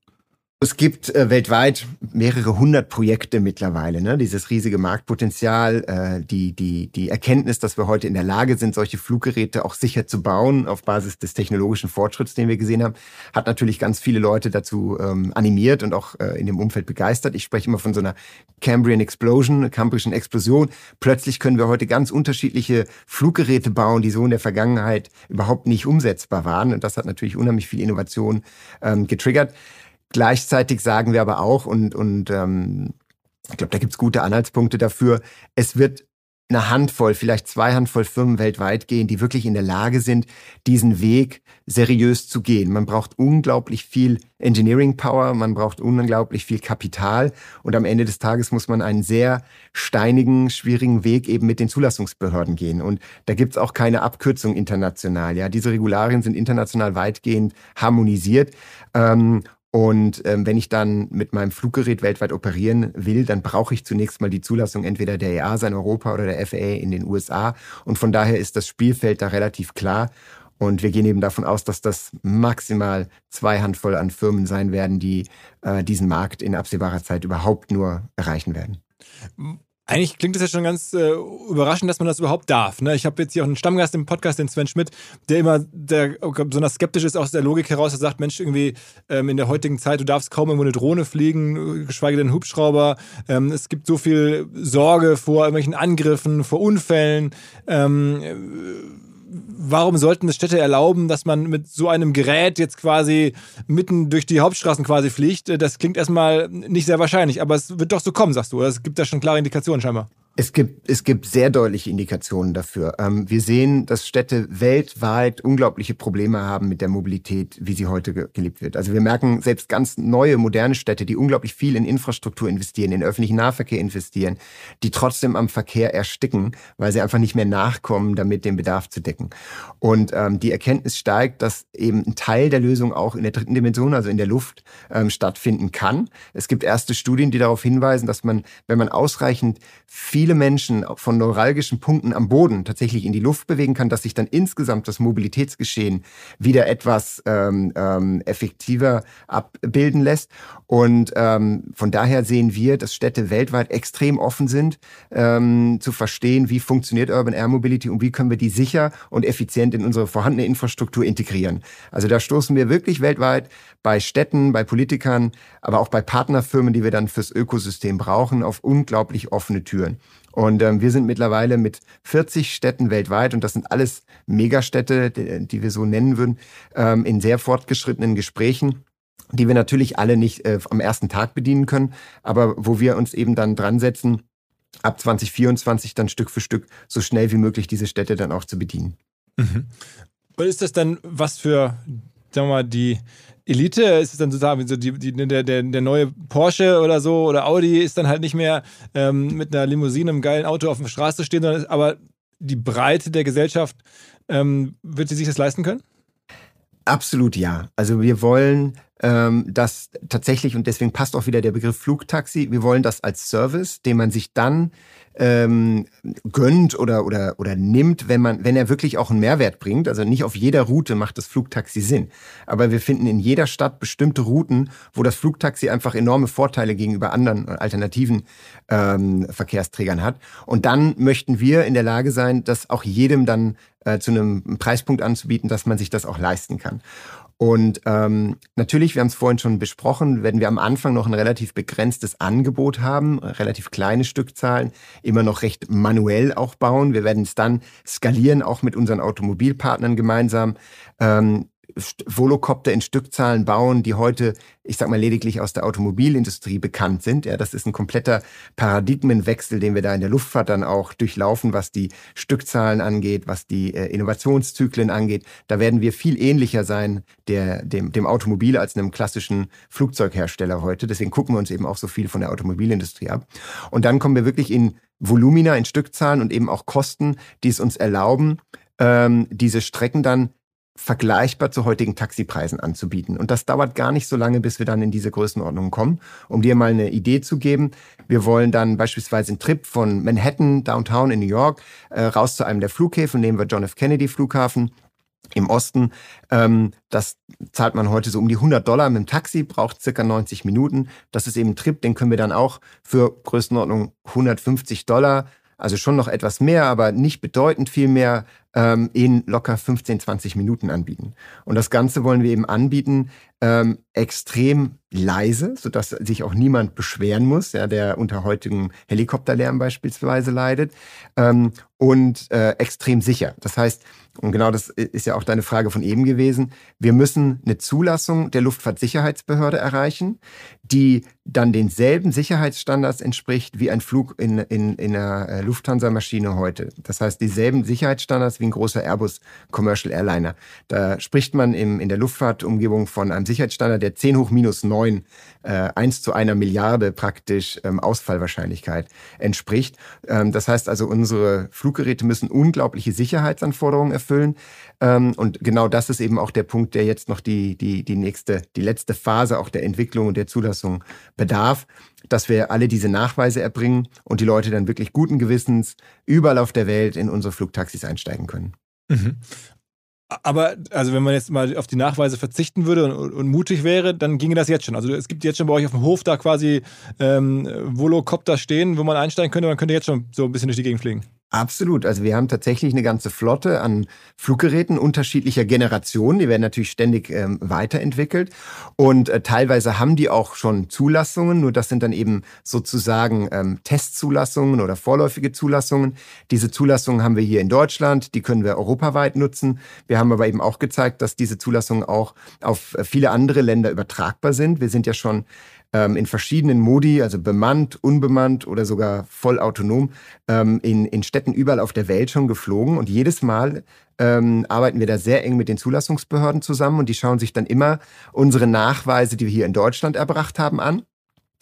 [SPEAKER 2] Es gibt äh, weltweit mehrere hundert Projekte mittlerweile. Ne? Dieses riesige Marktpotenzial, äh, die, die, die Erkenntnis, dass wir heute in der Lage sind, solche Fluggeräte auch sicher zu bauen auf Basis des technologischen Fortschritts, den wir gesehen haben, hat natürlich ganz viele Leute dazu ähm, animiert und auch äh, in dem Umfeld begeistert. Ich spreche immer von so einer Cambrian Explosion, Cambrischen Explosion. Plötzlich können wir heute ganz unterschiedliche Fluggeräte bauen, die so in der Vergangenheit überhaupt nicht umsetzbar waren. Und das hat natürlich unheimlich viel Innovation ähm, getriggert. Gleichzeitig sagen wir aber auch, und, und ähm, ich glaube, da gibt's gute Anhaltspunkte dafür, es wird eine Handvoll, vielleicht zwei Handvoll Firmen weltweit gehen, die wirklich in der Lage sind, diesen Weg seriös zu gehen. Man braucht unglaublich viel Engineering Power, man braucht unglaublich viel Kapital und am Ende des Tages muss man einen sehr steinigen, schwierigen Weg eben mit den Zulassungsbehörden gehen. Und da gibt's auch keine Abkürzung international. Ja, diese Regularien sind international weitgehend harmonisiert. Ähm, und ähm, wenn ich dann mit meinem Fluggerät weltweit operieren will, dann brauche ich zunächst mal die Zulassung entweder der EASA in Europa oder der FAA in den USA. Und von daher ist das Spielfeld da relativ klar. Und wir gehen eben davon aus, dass das maximal zwei Handvoll an Firmen sein werden, die äh, diesen Markt in absehbarer Zeit überhaupt nur erreichen werden.
[SPEAKER 3] Eigentlich klingt es ja schon ganz äh, überraschend, dass man das überhaupt darf. Ne? Ich habe jetzt hier auch einen Stammgast im Podcast, den Sven Schmidt, der immer der, besonders skeptisch ist aus der Logik heraus. Er sagt, Mensch, irgendwie ähm, in der heutigen Zeit, du darfst kaum irgendwo eine Drohne fliegen, geschweige denn Hubschrauber. Ähm, es gibt so viel Sorge vor irgendwelchen Angriffen, vor Unfällen. Ähm, warum sollten es Städte erlauben, dass man mit so einem Gerät jetzt quasi mitten durch die Hauptstraßen quasi fliegt? Das klingt erstmal nicht sehr wahrscheinlich, aber es wird doch so kommen, sagst du. Es gibt da schon klare Indikationen scheinbar.
[SPEAKER 2] Es gibt, es gibt sehr deutliche Indikationen dafür. Ähm, wir sehen, dass Städte weltweit unglaubliche Probleme haben mit der Mobilität, wie sie heute gelebt wird. Also wir merken selbst ganz neue, moderne Städte, die unglaublich viel in Infrastruktur investieren, in öffentlichen Nahverkehr investieren, die trotzdem am Verkehr ersticken, weil sie einfach nicht mehr nachkommen, damit den Bedarf zu decken. Und ähm, die Erkenntnis steigt, dass eben ein Teil der Lösung auch in der dritten Dimension, also in der Luft, ähm, stattfinden kann. Es gibt erste Studien, die darauf hinweisen, dass man, wenn man ausreichend viele Menschen von neuralgischen Punkten am Boden tatsächlich in die Luft bewegen kann, dass sich dann insgesamt das Mobilitätsgeschehen wieder etwas ähm, ähm, effektiver abbilden lässt. Und ähm, von daher sehen wir, dass Städte weltweit extrem offen sind, ähm, zu verstehen, wie funktioniert Urban Air Mobility und wie können wir die sicher und effizient in unsere vorhandene Infrastruktur integrieren. Also da stoßen wir wirklich weltweit bei Städten, bei Politikern, aber auch bei Partnerfirmen, die wir dann fürs Ökosystem brauchen, auf unglaublich offene Türen. Und ähm, wir sind mittlerweile mit 40 Städten weltweit, und das sind alles Megastädte, die, die wir so nennen würden, ähm, in sehr fortgeschrittenen Gesprächen die wir natürlich alle nicht äh, am ersten Tag bedienen können, aber wo wir uns eben dann dran setzen, ab 2024 dann Stück für Stück so schnell wie möglich diese Städte dann auch zu bedienen.
[SPEAKER 3] Mhm. Und ist das dann was für, sagen wir mal, die Elite ist es dann sozusagen so die, die, der, der, der neue Porsche oder so oder Audi ist dann halt nicht mehr ähm, mit einer Limousine, einem geilen Auto auf der Straße stehen, sondern aber die Breite der Gesellschaft, ähm, wird sie sich das leisten können?
[SPEAKER 2] Absolut ja. Also wir wollen ähm, das tatsächlich, und deswegen passt auch wieder der Begriff Flugtaxi, wir wollen das als Service, den man sich dann ähm, gönnt oder, oder, oder nimmt, wenn man, wenn er wirklich auch einen Mehrwert bringt. Also nicht auf jeder Route macht das Flugtaxi Sinn. Aber wir finden in jeder Stadt bestimmte Routen, wo das Flugtaxi einfach enorme Vorteile gegenüber anderen alternativen ähm, Verkehrsträgern hat. Und dann möchten wir in der Lage sein, das auch jedem dann äh, zu einem Preispunkt anzubieten, dass man sich das auch leisten kann. Und ähm, natürlich, wir haben es vorhin schon besprochen, werden wir am Anfang noch ein relativ begrenztes Angebot haben, relativ kleine Stückzahlen, immer noch recht manuell auch bauen. Wir werden es dann skalieren, auch mit unseren Automobilpartnern gemeinsam. Ähm, Volocopter in Stückzahlen bauen, die heute, ich sag mal, lediglich aus der Automobilindustrie bekannt sind. Ja, das ist ein kompletter Paradigmenwechsel, den wir da in der Luftfahrt dann auch durchlaufen, was die Stückzahlen angeht, was die äh, Innovationszyklen angeht. Da werden wir viel ähnlicher sein der, dem, dem Automobil als einem klassischen Flugzeughersteller heute. Deswegen gucken wir uns eben auch so viel von der Automobilindustrie ab. Und dann kommen wir wirklich in Volumina, in Stückzahlen und eben auch Kosten, die es uns erlauben, ähm, diese Strecken dann vergleichbar zu heutigen Taxipreisen anzubieten. Und das dauert gar nicht so lange, bis wir dann in diese Größenordnung kommen. Um dir mal eine Idee zu geben, wir wollen dann beispielsweise einen Trip von Manhattan, Downtown in New York, äh, raus zu einem der Flughäfen, nehmen wir John F. Kennedy Flughafen im Osten. Ähm, das zahlt man heute so um die 100 Dollar mit dem Taxi, braucht circa 90 Minuten. Das ist eben ein Trip, den können wir dann auch für Größenordnung 150 Dollar also schon noch etwas mehr, aber nicht bedeutend viel mehr, ähm, in locker 15, 20 Minuten anbieten. Und das Ganze wollen wir eben anbieten, ähm, extrem leise, sodass sich auch niemand beschweren muss, ja, der unter heutigem Helikopterlärm beispielsweise leidet, ähm, und äh, extrem sicher. Das heißt, und genau das ist ja auch deine Frage von eben gewesen, wir müssen eine Zulassung der Luftfahrtsicherheitsbehörde erreichen, die dann denselben Sicherheitsstandards entspricht wie ein Flug in, in, in einer äh, Lufthansa-Maschine heute. Das heißt, dieselben Sicherheitsstandards wie ein großer Airbus Commercial Airliner. Da spricht man im, in der Luftfahrtumgebung von einem Sicherheitsstandard der 10 hoch minus 9, äh, 1 zu einer Milliarde praktisch ähm, Ausfallwahrscheinlichkeit entspricht. Ähm, das heißt also, unsere Fluggeräte müssen unglaubliche Sicherheitsanforderungen erfüllen. Ähm, und genau das ist eben auch der Punkt, der jetzt noch die, die, die nächste, die letzte Phase auch der Entwicklung und der Zulassung bedarf, dass wir alle diese Nachweise erbringen und die Leute dann wirklich guten Gewissens überall auf der Welt in unsere Flugtaxis einsteigen können. Mhm.
[SPEAKER 3] Aber also wenn man jetzt mal auf die Nachweise verzichten würde und, und, mutig wäre, dann ginge das jetzt schon. Also es gibt jetzt schon bei euch auf dem Hof da quasi ähm, Volocopter stehen, wo man einsteigen könnte. Man könnte jetzt schon so ein bisschen durch die Gegend fliegen.
[SPEAKER 2] Absolut. Also wir haben tatsächlich eine ganze Flotte an Fluggeräten unterschiedlicher Generationen. Die werden natürlich ständig ähm, weiterentwickelt. Und äh, teilweise haben die auch schon Zulassungen. Nur das sind dann eben sozusagen ähm, Testzulassungen oder vorläufige Zulassungen. Diese Zulassungen haben wir hier in Deutschland. Die können wir europaweit nutzen. Wir haben aber eben auch gezeigt, dass diese Zulassungen auch auf äh, viele andere Länder übertragbar sind. Wir sind ja schon ähm, in verschiedenen Modi, also bemannt, unbemannt oder sogar voll autonom, ähm, in, in Städten überall auf der Welt schon geflogen. Und jedes Mal ähm, arbeiten wir da sehr eng mit den Zulassungsbehörden zusammen und die schauen sich dann immer unsere Nachweise, die wir hier in Deutschland erbracht haben, an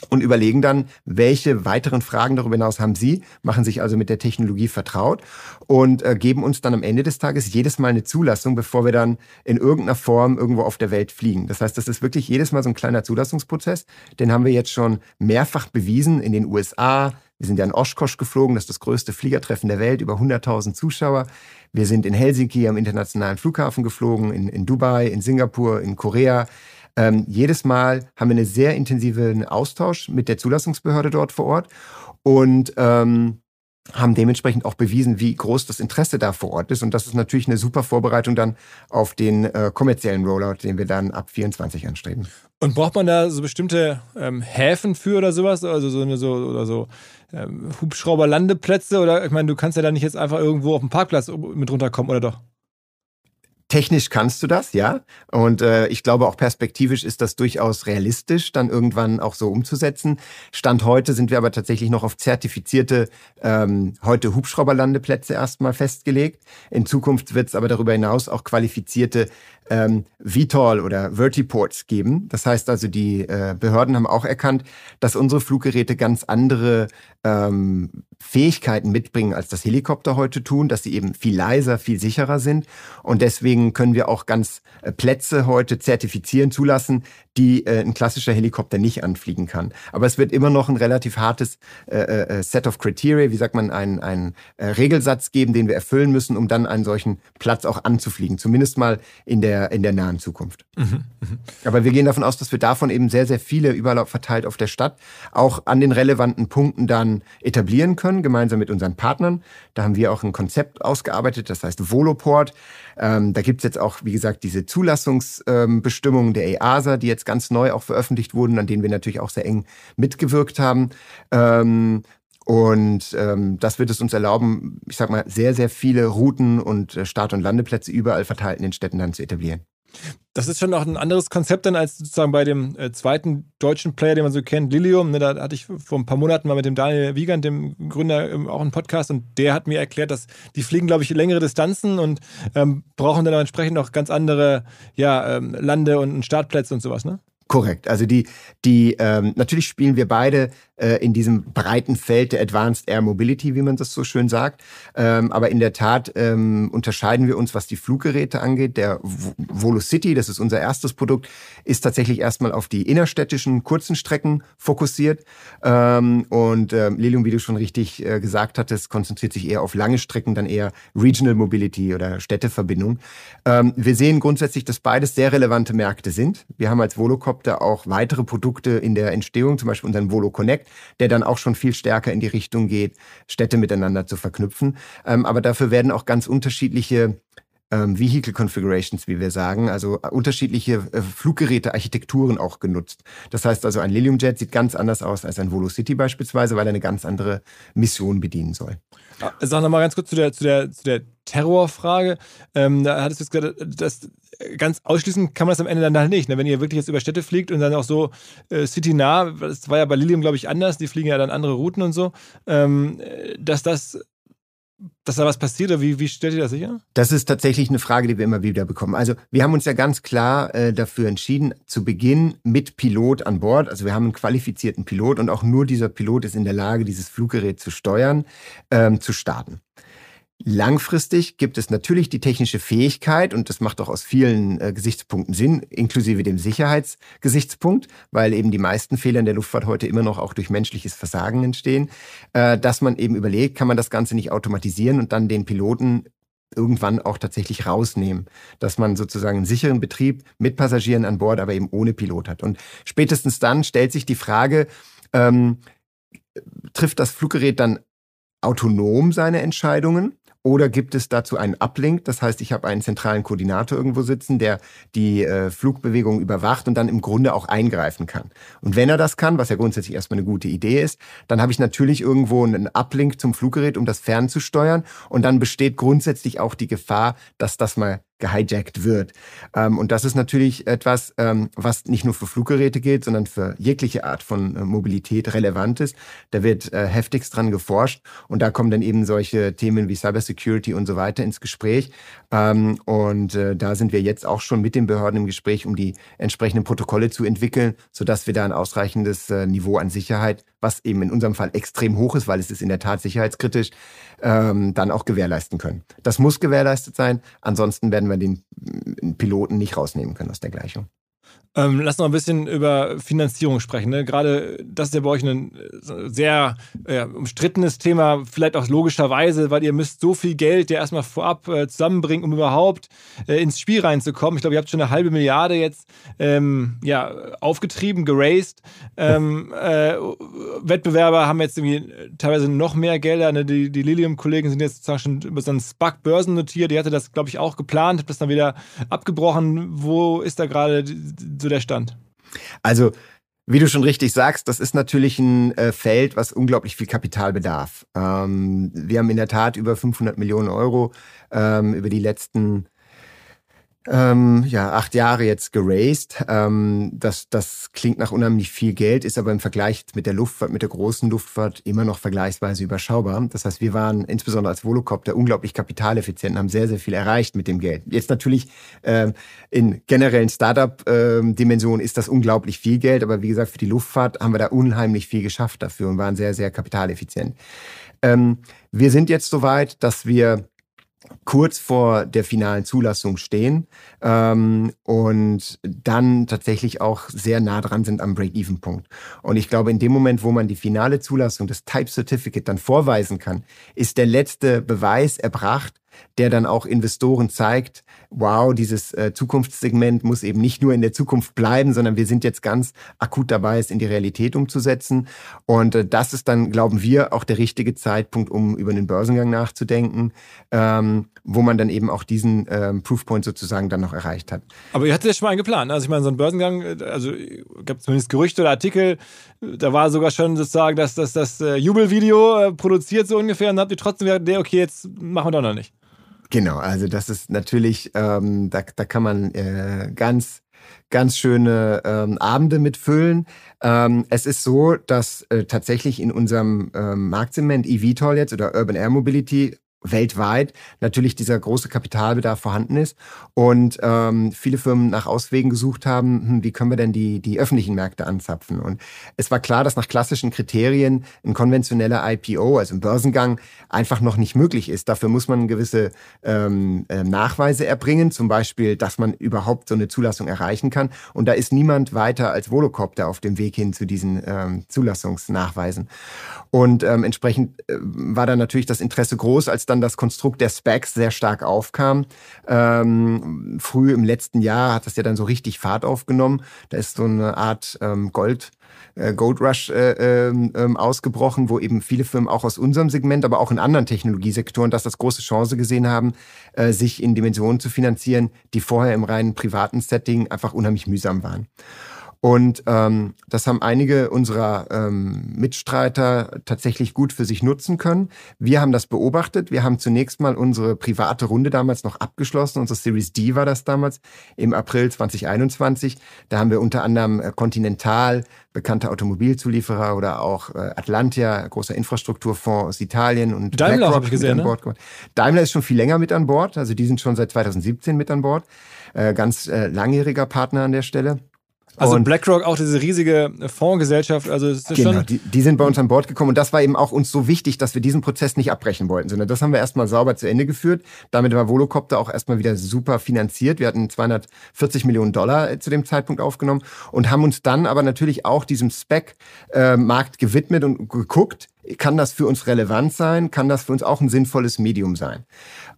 [SPEAKER 2] und überlegen dann, welche weiteren Fragen darüber hinaus haben Sie, machen sich also mit der Technologie vertraut und äh, geben uns dann am Ende des Tages jedes Mal eine Zulassung, bevor wir dann in irgendeiner Form irgendwo auf der Welt fliegen. Das heißt, das ist wirklich jedes Mal so ein kleiner Zulassungsprozess. Den haben wir jetzt schon mehrfach bewiesen in den USA. Wir sind ja in Oshkosh geflogen, das ist das größte Fliegertreffen der Welt, über 100.000 Zuschauer. Wir sind in Helsinki am internationalen Flughafen geflogen, in, in Dubai, in Singapur, in Korea. Ähm, jedes Mal haben wir einen sehr intensiven Austausch mit der Zulassungsbehörde dort vor Ort und ähm, haben dementsprechend auch bewiesen, wie groß das Interesse da vor Ort ist. Und das ist natürlich eine super Vorbereitung dann auf den äh, kommerziellen Rollout, den wir dann ab 24 anstreben.
[SPEAKER 3] Und braucht man da so bestimmte ähm, Häfen für oder sowas? Also so eine so oder so ähm, Hubschrauberlandeplätze? Oder ich meine, du kannst ja da nicht jetzt einfach irgendwo auf dem Parkplatz mit runterkommen, oder doch?
[SPEAKER 2] Technisch kannst du das, ja. Und äh, ich glaube auch perspektivisch ist das durchaus realistisch, dann irgendwann auch so umzusetzen. Stand heute sind wir aber tatsächlich noch auf zertifizierte ähm, heute Hubschrauberlandeplätze erstmal festgelegt. In Zukunft wird es aber darüber hinaus auch qualifizierte ähm, VTOL oder Vertiports geben. Das heißt also, die äh, Behörden haben auch erkannt, dass unsere Fluggeräte ganz andere ähm, Fähigkeiten mitbringen, als das Helikopter heute tun, dass sie eben viel leiser, viel sicherer sind. Und deswegen können wir auch ganz äh, Plätze heute zertifizieren, zulassen, die äh, ein klassischer Helikopter nicht anfliegen kann. Aber es wird immer noch ein relativ hartes äh, äh, Set of Criteria, wie sagt man, einen, einen äh, Regelsatz geben, den wir erfüllen müssen, um dann einen solchen Platz auch anzufliegen. Zumindest mal in der, in der nahen Zukunft. Mhm, mh. Aber wir gehen davon aus, dass wir davon eben sehr, sehr viele überall verteilt auf der Stadt auch an den relevanten Punkten dann etablieren können, gemeinsam mit unseren Partnern. Da haben wir auch ein Konzept ausgearbeitet, das heißt Voloport. Ähm, da gibt's jetzt auch, wie gesagt, diese Zulassungsbestimmungen ähm, der EASA, die jetzt ganz neu auch veröffentlicht wurden, an denen wir natürlich auch sehr eng mitgewirkt haben. Ähm, und ähm, das wird es uns erlauben, ich sag mal, sehr, sehr viele Routen und äh, Start- und Landeplätze überall verteilt in den Städten dann zu etablieren.
[SPEAKER 3] Das ist schon auch ein anderes Konzept dann als sozusagen bei dem äh, zweiten deutschen Player, den man so kennt, Lilium. Ne, da hatte ich vor ein paar Monaten mal mit dem Daniel Wiegand, dem Gründer, ähm, auch einen Podcast und der hat mir erklärt, dass die fliegen, glaube ich, längere Distanzen und ähm, brauchen dann entsprechend auch ganz andere ja, ähm, Lande- und Startplätze und sowas, ne?
[SPEAKER 2] Korrekt. Also die, die ähm, natürlich spielen wir beide äh, in diesem breiten Feld der Advanced Air Mobility, wie man das so schön sagt. Ähm, aber in der Tat ähm, unterscheiden wir uns, was die Fluggeräte angeht. Der Volocity, das ist unser erstes Produkt, ist tatsächlich erstmal auf die innerstädtischen kurzen Strecken fokussiert. Ähm, und ähm, Lilium, wie du schon richtig äh, gesagt hattest, konzentriert sich eher auf lange Strecken, dann eher Regional Mobility oder Städteverbindung. Ähm, wir sehen grundsätzlich, dass beides sehr relevante Märkte sind. Wir haben als Volocop Helikopter auch weitere Produkte in der Entstehung, zum Beispiel unseren Volo Connect, der dann auch schon viel stärker in die Richtung geht, Städte miteinander zu verknüpfen. Ähm, aber dafür werden auch ganz unterschiedliche ähm, Vehicle Configurations, wie wir sagen, also äh, unterschiedliche äh, Fluggeräte-Architekturen auch genutzt. Das heißt also, ein Lilium Jet sieht ganz anders aus als ein Volo City beispielsweise, weil er eine ganz andere Mission bedienen soll.
[SPEAKER 3] Sag noch mal ganz kurz zu der, zu der, zu der Terrorfrage. Ähm, da hattest du jetzt gesagt, dass ganz ausschließen kann man das am Ende dann halt nicht. Ne? Wenn ihr wirklich jetzt über Städte fliegt und dann auch so äh, citynah, das war ja bei Lilium, glaube ich, anders, die fliegen ja dann andere Routen und so, ähm, dass das dass da was passiert oder wie, wie stellt ihr das sicher?
[SPEAKER 2] Das ist tatsächlich eine Frage, die wir immer wieder bekommen. Also wir haben uns ja ganz klar äh, dafür entschieden, zu Beginn mit Pilot an Bord. Also wir haben einen qualifizierten Pilot und auch nur dieser Pilot ist in der Lage, dieses Fluggerät zu steuern, ähm, zu starten. Langfristig gibt es natürlich die technische Fähigkeit, und das macht auch aus vielen äh, Gesichtspunkten Sinn, inklusive dem Sicherheitsgesichtspunkt, weil eben die meisten Fehler in der Luftfahrt heute immer noch auch durch menschliches Versagen entstehen, äh, dass man eben überlegt, kann man das Ganze nicht automatisieren und dann den Piloten irgendwann auch tatsächlich rausnehmen, dass man sozusagen einen sicheren Betrieb mit Passagieren an Bord, aber eben ohne Pilot hat. Und spätestens dann stellt sich die Frage, ähm, trifft das Fluggerät dann autonom seine Entscheidungen oder gibt es dazu einen Uplink? Das heißt, ich habe einen zentralen Koordinator irgendwo sitzen, der die äh, Flugbewegung überwacht und dann im Grunde auch eingreifen kann. Und wenn er das kann, was ja grundsätzlich erstmal eine gute Idee ist, dann habe ich natürlich irgendwo einen Uplink zum Fluggerät, um das fernzusteuern. Und dann besteht grundsätzlich auch die Gefahr, dass das mal gehijackt wird. Ähm, und das ist natürlich etwas, ähm, was nicht nur für Fluggeräte gilt, sondern für jegliche Art von äh, Mobilität relevant ist. Da wird äh, heftigst dran geforscht und da kommen dann eben solche Themen wie Cybersecurity und so weiter ins Gespräch. Ähm, und äh, da sind wir jetzt auch schon mit den Behörden im Gespräch, um die entsprechenden Protokolle zu entwickeln, sodass wir da ein ausreichendes äh, Niveau an Sicherheit, was eben in unserem Fall extrem hoch ist, weil es ist in der Tat sicherheitskritisch, ähm, dann auch gewährleisten können. Das muss gewährleistet sein, ansonsten werden wir den Piloten nicht rausnehmen können aus der Gleichung.
[SPEAKER 3] Ähm, lass noch ein bisschen über Finanzierung sprechen. Ne? Gerade das ist ja bei euch ein sehr äh, umstrittenes Thema, vielleicht auch logischerweise, weil ihr müsst so viel Geld ja erstmal vorab äh, zusammenbringen, um überhaupt äh, ins Spiel reinzukommen. Ich glaube, ihr habt schon eine halbe Milliarde jetzt ähm, ja, aufgetrieben, geraced. Ähm, äh, Wettbewerber haben jetzt irgendwie teilweise noch mehr Gelder. Ne? Die, die Lilium-Kollegen sind jetzt sozusagen schon über so einen SPAC-Börsen notiert. Die hatte das, glaube ich, auch geplant, hat das dann wieder abgebrochen. Wo ist da gerade so der Stand?
[SPEAKER 2] Also, wie du schon richtig sagst, das ist natürlich ein äh, Feld, was unglaublich viel Kapital bedarf. Ähm, wir haben in der Tat über 500 Millionen Euro ähm, über die letzten ähm, ja, acht Jahre jetzt geraced. Ähm, das, das klingt nach unheimlich viel Geld, ist aber im Vergleich mit der Luftfahrt, mit der großen Luftfahrt immer noch vergleichsweise überschaubar. Das heißt, wir waren insbesondere als Volocopter unglaublich kapitaleffizient und haben sehr, sehr viel erreicht mit dem Geld. Jetzt natürlich äh, in generellen Startup-Dimensionen ist das unglaublich viel Geld, aber wie gesagt, für die Luftfahrt haben wir da unheimlich viel geschafft dafür und waren sehr, sehr kapitaleffizient. Ähm, wir sind jetzt soweit, dass wir kurz vor der finalen Zulassung stehen ähm, und dann tatsächlich auch sehr nah dran sind am Break-Even-Punkt. Und ich glaube, in dem Moment, wo man die finale Zulassung, das Type Certificate dann vorweisen kann, ist der letzte Beweis erbracht, der dann auch Investoren zeigt, wow, dieses äh, Zukunftssegment muss eben nicht nur in der Zukunft bleiben, sondern wir sind jetzt ganz akut dabei, es in die Realität umzusetzen. Und äh, das ist dann, glauben wir, auch der richtige Zeitpunkt, um über einen Börsengang nachzudenken, ähm, wo man dann eben auch diesen ähm, Proofpoint sozusagen dann noch erreicht hat.
[SPEAKER 3] Aber ihr hattet ja schon mal einen geplant. Also ich meine, so ein Börsengang, äh, also gab zumindest Gerüchte oder Artikel, da war sogar schon sozusagen das, das, das Jubelvideo produziert so ungefähr und dann habt ihr trotzdem gesagt, okay, jetzt machen wir doch noch nicht.
[SPEAKER 2] Genau, also das ist natürlich, ähm, da, da kann man äh, ganz, ganz schöne ähm, Abende mitfüllen. Ähm, es ist so, dass äh, tatsächlich in unserem ähm, Marktsegment eVTOL jetzt oder Urban Air Mobility weltweit natürlich dieser große Kapitalbedarf vorhanden ist und ähm, viele Firmen nach Auswegen gesucht haben, hm, wie können wir denn die, die öffentlichen Märkte anzapfen. Und es war klar, dass nach klassischen Kriterien ein konventioneller IPO, also ein Börsengang, einfach noch nicht möglich ist. Dafür muss man gewisse ähm, äh, Nachweise erbringen, zum Beispiel, dass man überhaupt so eine Zulassung erreichen kann. Und da ist niemand weiter als Volocopter auf dem Weg hin zu diesen ähm, Zulassungsnachweisen. Und ähm, entsprechend äh, war da natürlich das Interesse groß, als dann das Konstrukt der Specs sehr stark aufkam. Ähm, früh im letzten Jahr hat das ja dann so richtig Fahrt aufgenommen. Da ist so eine Art ähm, Gold. Äh, Gold Rush äh, ähm, ausgebrochen, wo eben viele Firmen auch aus unserem Segment, aber auch in anderen Technologiesektoren das als große Chance gesehen haben, äh, sich in Dimensionen zu finanzieren, die vorher im reinen privaten Setting einfach unheimlich mühsam waren. Und ähm, das haben einige unserer ähm, Mitstreiter tatsächlich gut für sich nutzen können. Wir haben das beobachtet. Wir haben zunächst mal unsere private Runde damals noch abgeschlossen. Unsere Series D war das damals im April 2021. Da haben wir unter anderem äh, Continental, bekannte Automobilzulieferer oder auch äh, Atlantia, großer Infrastrukturfonds aus Italien und
[SPEAKER 3] Daimler habe ich gesehen,
[SPEAKER 2] an Bord. Ne? Daimler ist schon viel länger mit an Bord. Also die sind schon seit 2017 mit an Bord. Äh, ganz äh, langjähriger Partner an der Stelle.
[SPEAKER 3] Also und BlackRock, auch diese riesige Fondsgesellschaft, also ist
[SPEAKER 2] genau, schon die, die sind bei uns an Bord gekommen und das war eben auch uns so wichtig, dass wir diesen Prozess nicht abbrechen wollten, sondern das haben wir erstmal sauber zu Ende geführt. Damit war Volocopter auch erstmal wieder super finanziert. Wir hatten 240 Millionen Dollar äh, zu dem Zeitpunkt aufgenommen und haben uns dann aber natürlich auch diesem Spec-Markt äh, gewidmet und geguckt, kann das für uns relevant sein? Kann das für uns auch ein sinnvolles Medium sein?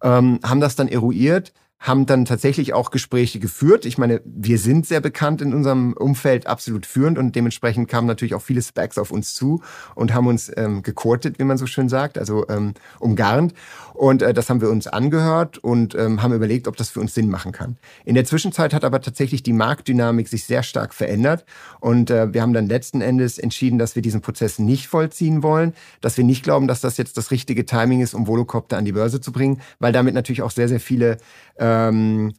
[SPEAKER 2] Ähm, haben das dann eruiert, haben dann tatsächlich auch Gespräche geführt. Ich meine, wir sind sehr bekannt in unserem Umfeld, absolut führend und dementsprechend kamen natürlich auch viele Specs auf uns zu und haben uns ähm, gekortet, wie man so schön sagt, also ähm, umgarnt. Und äh, das haben wir uns angehört und ähm, haben überlegt, ob das für uns Sinn machen kann. In der Zwischenzeit hat aber tatsächlich die Marktdynamik sich sehr stark verändert und äh, wir haben dann letzten Endes entschieden, dass wir diesen Prozess nicht vollziehen wollen, dass wir nicht glauben, dass das jetzt das richtige Timing ist, um Volocopter an die Börse zu bringen, weil damit natürlich auch sehr, sehr viele äh, ähm,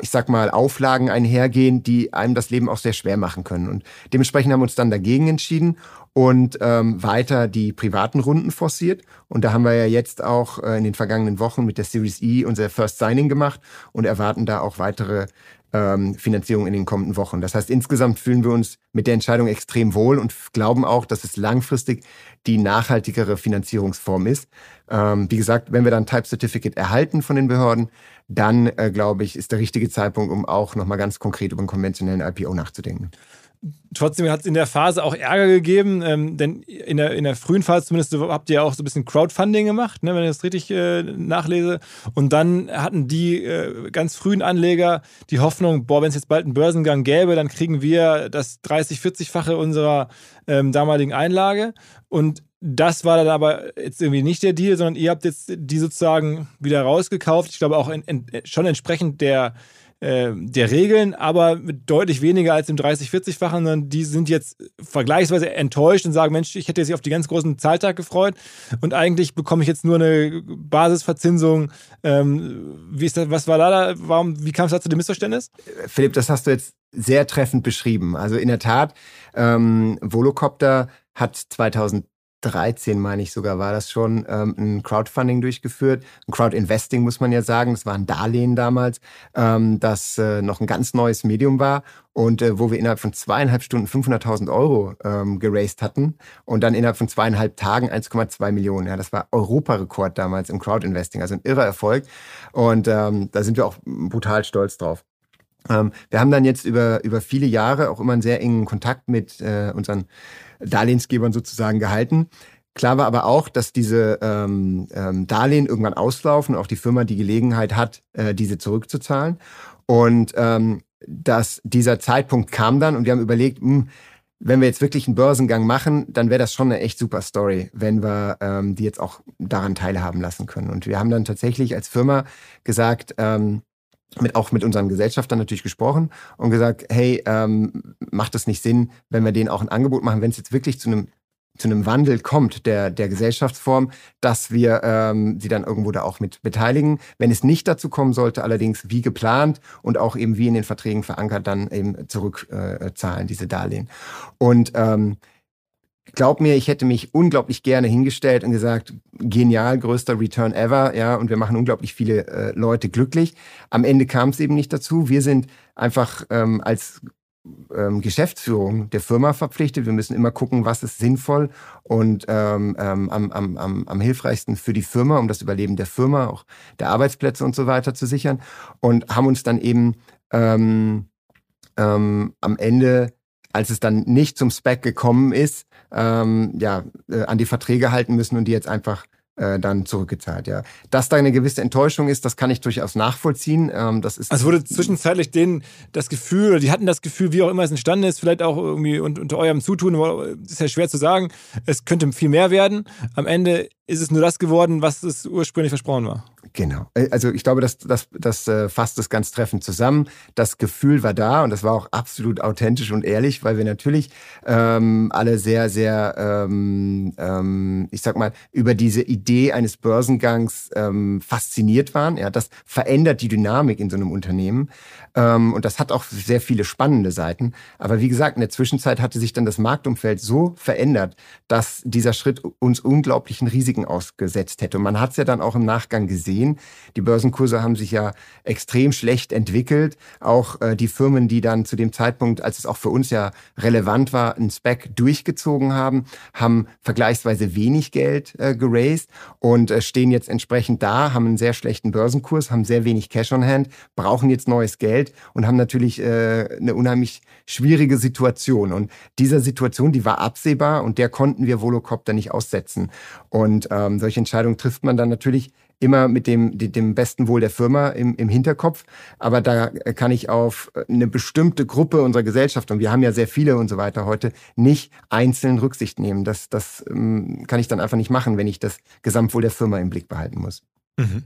[SPEAKER 2] ich sag mal, Auflagen einhergehen, die einem das Leben auch sehr schwer machen können. Und dementsprechend haben wir uns dann dagegen entschieden und ähm, weiter die privaten Runden forciert. Und da haben wir ja jetzt auch äh, in den vergangenen Wochen mit der Series E unser First Signing gemacht und erwarten da auch weitere ähm, Finanzierung in den kommenden Wochen. Das heißt, insgesamt fühlen wir uns mit der Entscheidung extrem wohl und glauben auch, dass es langfristig die nachhaltigere Finanzierungsform ist. Ähm, wie gesagt, wenn wir dann Type Certificate erhalten von den Behörden, dann äh, glaube ich, ist der richtige Zeitpunkt, um auch nochmal ganz konkret über einen konventionellen IPO nachzudenken.
[SPEAKER 3] Trotzdem hat es in der Phase auch Ärger gegeben, ähm, denn in der, in der frühen Phase zumindest habt ihr ja auch so ein bisschen Crowdfunding gemacht, ne, wenn ich das richtig äh, nachlese. Und dann hatten die äh, ganz frühen Anleger die Hoffnung, boah, wenn es jetzt bald einen Börsengang gäbe, dann kriegen wir das 30-, 40-fache unserer ähm, damaligen Einlage. Und das war dann aber jetzt irgendwie nicht der Deal, sondern ihr habt jetzt die sozusagen wieder rausgekauft. Ich glaube auch in, in, schon entsprechend der äh, der Regeln, aber mit deutlich weniger als im 30-40-fachen, sondern die sind jetzt vergleichsweise enttäuscht und sagen, Mensch, ich hätte sich auf die ganz großen Zahltag gefreut und eigentlich bekomme ich jetzt nur eine Basisverzinsung. Ähm, wie ist das, was war da, warum, wie kam es da zu dem Missverständnis?
[SPEAKER 2] Philipp, das hast du jetzt sehr treffend beschrieben. Also in der Tat, ähm, Volocopter hat 2000 13, meine ich sogar, war das schon, ähm, ein Crowdfunding durchgeführt. Ein Crowdinvesting, muss man ja sagen. Das war ein Darlehen damals, ähm, das äh, noch ein ganz neues Medium war und äh, wo wir innerhalb von zweieinhalb Stunden 500.000 Euro ähm, geraced hatten und dann innerhalb von zweieinhalb Tagen 1,2 Millionen. Ja, das war Europarekord damals im Crowdinvesting, also ein irrer Erfolg. Und ähm, da sind wir auch brutal stolz drauf. Ähm, wir haben dann jetzt über, über viele Jahre auch immer einen sehr engen Kontakt mit äh, unseren Darlehensgebern sozusagen gehalten. Klar war aber auch, dass diese ähm, ähm, Darlehen irgendwann auslaufen und auch die Firma die Gelegenheit hat, äh, diese zurückzuzahlen. Und ähm, dass dieser Zeitpunkt kam dann und wir haben überlegt, mh, hm, wenn wir jetzt wirklich einen Börsengang machen, dann wäre das schon eine echt super Story, wenn wir ähm, die jetzt auch daran teilhaben lassen können. Und wir haben dann tatsächlich als Firma gesagt, ähm, mit auch mit unseren Gesellschaftern natürlich gesprochen und gesagt, hey, ähm, macht es nicht Sinn, wenn wir denen auch ein Angebot machen, wenn es jetzt wirklich zu einem zu einem Wandel kommt der, der Gesellschaftsform, dass wir ähm, sie dann irgendwo da auch mit beteiligen. Wenn es nicht dazu kommen sollte, allerdings wie geplant und auch eben wie in den Verträgen verankert, dann eben zurückzahlen, äh, diese Darlehen. Und ähm, glaub mir, ich hätte mich unglaublich gerne hingestellt und gesagt, genial, größter Return ever, ja, und wir machen unglaublich viele äh, Leute glücklich. Am Ende kam es eben nicht dazu. Wir sind einfach ähm, als ähm, Geschäftsführung der Firma verpflichtet. Wir müssen immer gucken, was ist sinnvoll und ähm, ähm, am, am, am, am hilfreichsten für die Firma, um das Überleben der Firma, auch der Arbeitsplätze und so weiter zu sichern. Und haben uns dann eben ähm, ähm, am Ende als es dann nicht zum Spec gekommen ist, ähm, ja, äh, an die Verträge halten müssen und die jetzt einfach äh, dann zurückgezahlt, ja. Dass da eine gewisse Enttäuschung ist, das kann ich durchaus nachvollziehen. Ähm, das ist
[SPEAKER 3] also wurde zwischenzeitlich denen das Gefühl, die hatten das Gefühl, wie auch immer es entstanden ist, vielleicht auch irgendwie unter eurem Zutun, ist ja schwer zu sagen, es könnte viel mehr werden. Am Ende ist es nur das geworden, was es ursprünglich versprochen war.
[SPEAKER 2] Genau. Äh, also ich glaube, das, das, das äh, fasst es ganz treffend zusammen. Das Gefühl war da und das war auch absolut authentisch und ehrlich, weil wir natürlich ähm, alle sehr, sehr, ähm, ähm, ich sag mal, über diese Idee eines Börsengangs ähm, fasziniert waren. Ja, das verändert die Dynamik in so einem Unternehmen. Ähm, und das hat auch sehr viele spannende Seiten. Aber wie gesagt, in der Zwischenzeit hatte sich dann das Marktumfeld so verändert, dass dieser Schritt uns unglaublichen Risiken ausgesetzt hätte. Und man hat es ja dann auch im Nachgang gesehen. Die Börsenkurse haben sich ja extrem schlecht entwickelt. Auch äh, die Firmen, die dann zu dem Zeitpunkt, als es auch für uns ja relevant war, ein Spec durchgezogen haben, haben vergleichsweise wenig Geld äh, geraced und äh, stehen jetzt entsprechend da, haben einen sehr schlechten Börsenkurs, haben sehr wenig Cash on Hand, brauchen jetzt neues Geld und haben natürlich äh, eine unheimlich schwierige Situation. Und dieser Situation, die war absehbar und der konnten wir Volocopter nicht aussetzen. Und ähm, solche Entscheidungen trifft man dann natürlich immer mit dem, dem besten Wohl der Firma im, im Hinterkopf. Aber da kann ich auf eine bestimmte Gruppe unserer Gesellschaft, und wir haben ja sehr viele und so weiter heute, nicht einzeln Rücksicht nehmen. Das, das ähm, kann ich dann einfach nicht machen, wenn ich das Gesamtwohl der Firma im Blick behalten muss.
[SPEAKER 3] Mhm.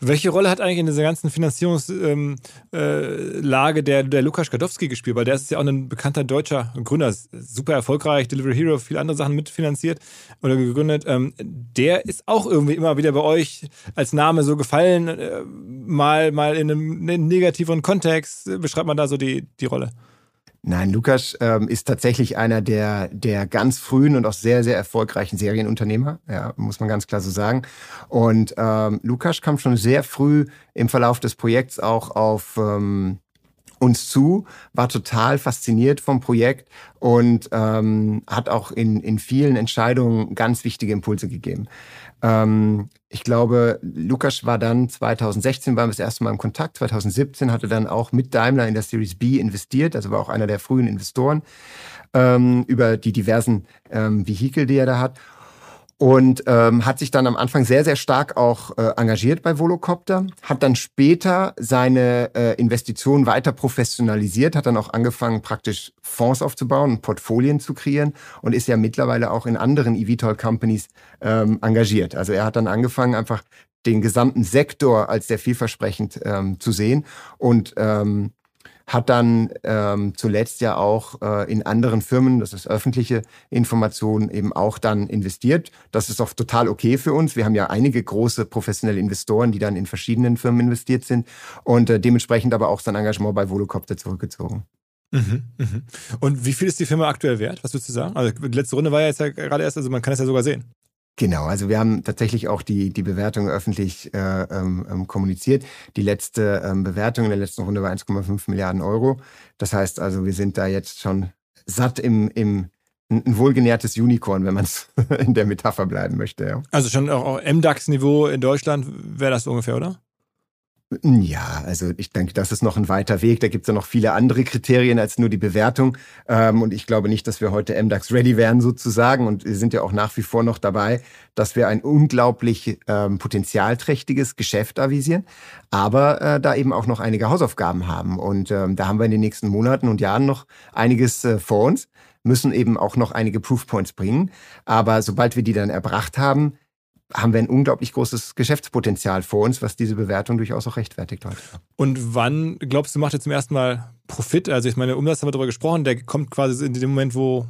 [SPEAKER 3] Welche Rolle hat eigentlich in dieser ganzen Finanzierungslage ähm, äh, der, der Lukas Gadowski gespielt? Weil der ist ja auch ein bekannter deutscher Gründer, super erfolgreich, Delivery Hero, viele andere Sachen mitfinanziert oder gegründet. Ähm, der ist auch irgendwie immer wieder bei euch als Name so gefallen, äh, mal, mal in einem, in einem negativeren Kontext. Beschreibt man da so die, die Rolle?
[SPEAKER 2] Nein, Lukas ähm, ist tatsächlich einer der, der ganz frühen und auch sehr, sehr erfolgreichen Serienunternehmer, ja, muss man ganz klar so sagen. Und ähm, Lukas kam schon sehr früh im Verlauf des Projekts auch auf ähm, uns zu, war total fasziniert vom Projekt und ähm, hat auch in, in vielen Entscheidungen ganz wichtige Impulse gegeben. Ähm, ich glaube, Lukas war dann 2016 waren wir das erste Mal im Kontakt. 2017 hatte dann auch mit Daimler in der Series B investiert, also war auch einer der frühen Investoren ähm, über die diversen ähm, Vehikel, die er da hat und ähm, hat sich dann am Anfang sehr, sehr stark auch äh, engagiert bei Volocopter, hat dann später seine äh, Investitionen weiter professionalisiert, hat dann auch angefangen, praktisch Fonds aufzubauen Portfolien zu kreieren und ist ja mittlerweile auch in anderen eVTOL-Companies ähm, engagiert. Also er hat dann angefangen, einfach den gesamten Sektor als sehr vielversprechend ähm, zu sehen und ähm, hat dann ähm, zuletzt ja auch äh, in anderen Firmen, das ist öffentliche Information, eben auch dann investiert. Das ist auch total okay für uns. Wir haben ja einige große professionelle Investoren, die dann in verschiedenen Firmen investiert sind und äh, dementsprechend aber auch sein Engagement bei Volocopter zurückgezogen.
[SPEAKER 3] Mhm, mhm. Und wie viel ist die Firma aktuell wert? Was würdest du sagen? Also die letzte Runde war ja jetzt ja gerade erst, also man kann es ja sogar sehen.
[SPEAKER 2] Genau, also wir haben tatsächlich auch die, die Bewertung öffentlich äh, ähm, ähm kommuniziert. Die letzte ähm, Bewertung in der letzten Runde war 1,5 Milliarden Euro. Das heißt also, wir sind da jetzt schon satt im, im ein wohlgenährtes Unicorn, wenn man es in der Metapher bleiben möchte. Ja.
[SPEAKER 3] Also schon auch MDAX-Niveau in Deutschland wäre das ungefähr, oder?
[SPEAKER 2] Ja, also ich denke, das ist noch ein weiter Weg. Da gibt es ja noch viele andere Kriterien als nur die Bewertung. Ähm, und ich glaube nicht, dass wir heute MDAX ready wären sozusagen. Und wir sind ja auch nach wie vor noch dabei, dass wir ein unglaublich ähm, potenzialträchtiges Geschäft avisieren, aber äh, da eben auch noch einige Hausaufgaben haben. Und ähm, da haben wir in den nächsten Monaten und Jahren noch einiges äh, vor uns müssen eben auch noch einige Proofpoints bringen. Aber sobald wir die dann erbracht haben, haben wir ein unglaublich großes Geschäftspotenzial vor uns, was diese Bewertung durchaus auch rechtfertigt heute.
[SPEAKER 3] Und wann glaubst du, macht ihr zum ersten Mal Profit? Also ich meine, Umsatz haben wir darüber gesprochen, der kommt quasi in dem Moment, wo,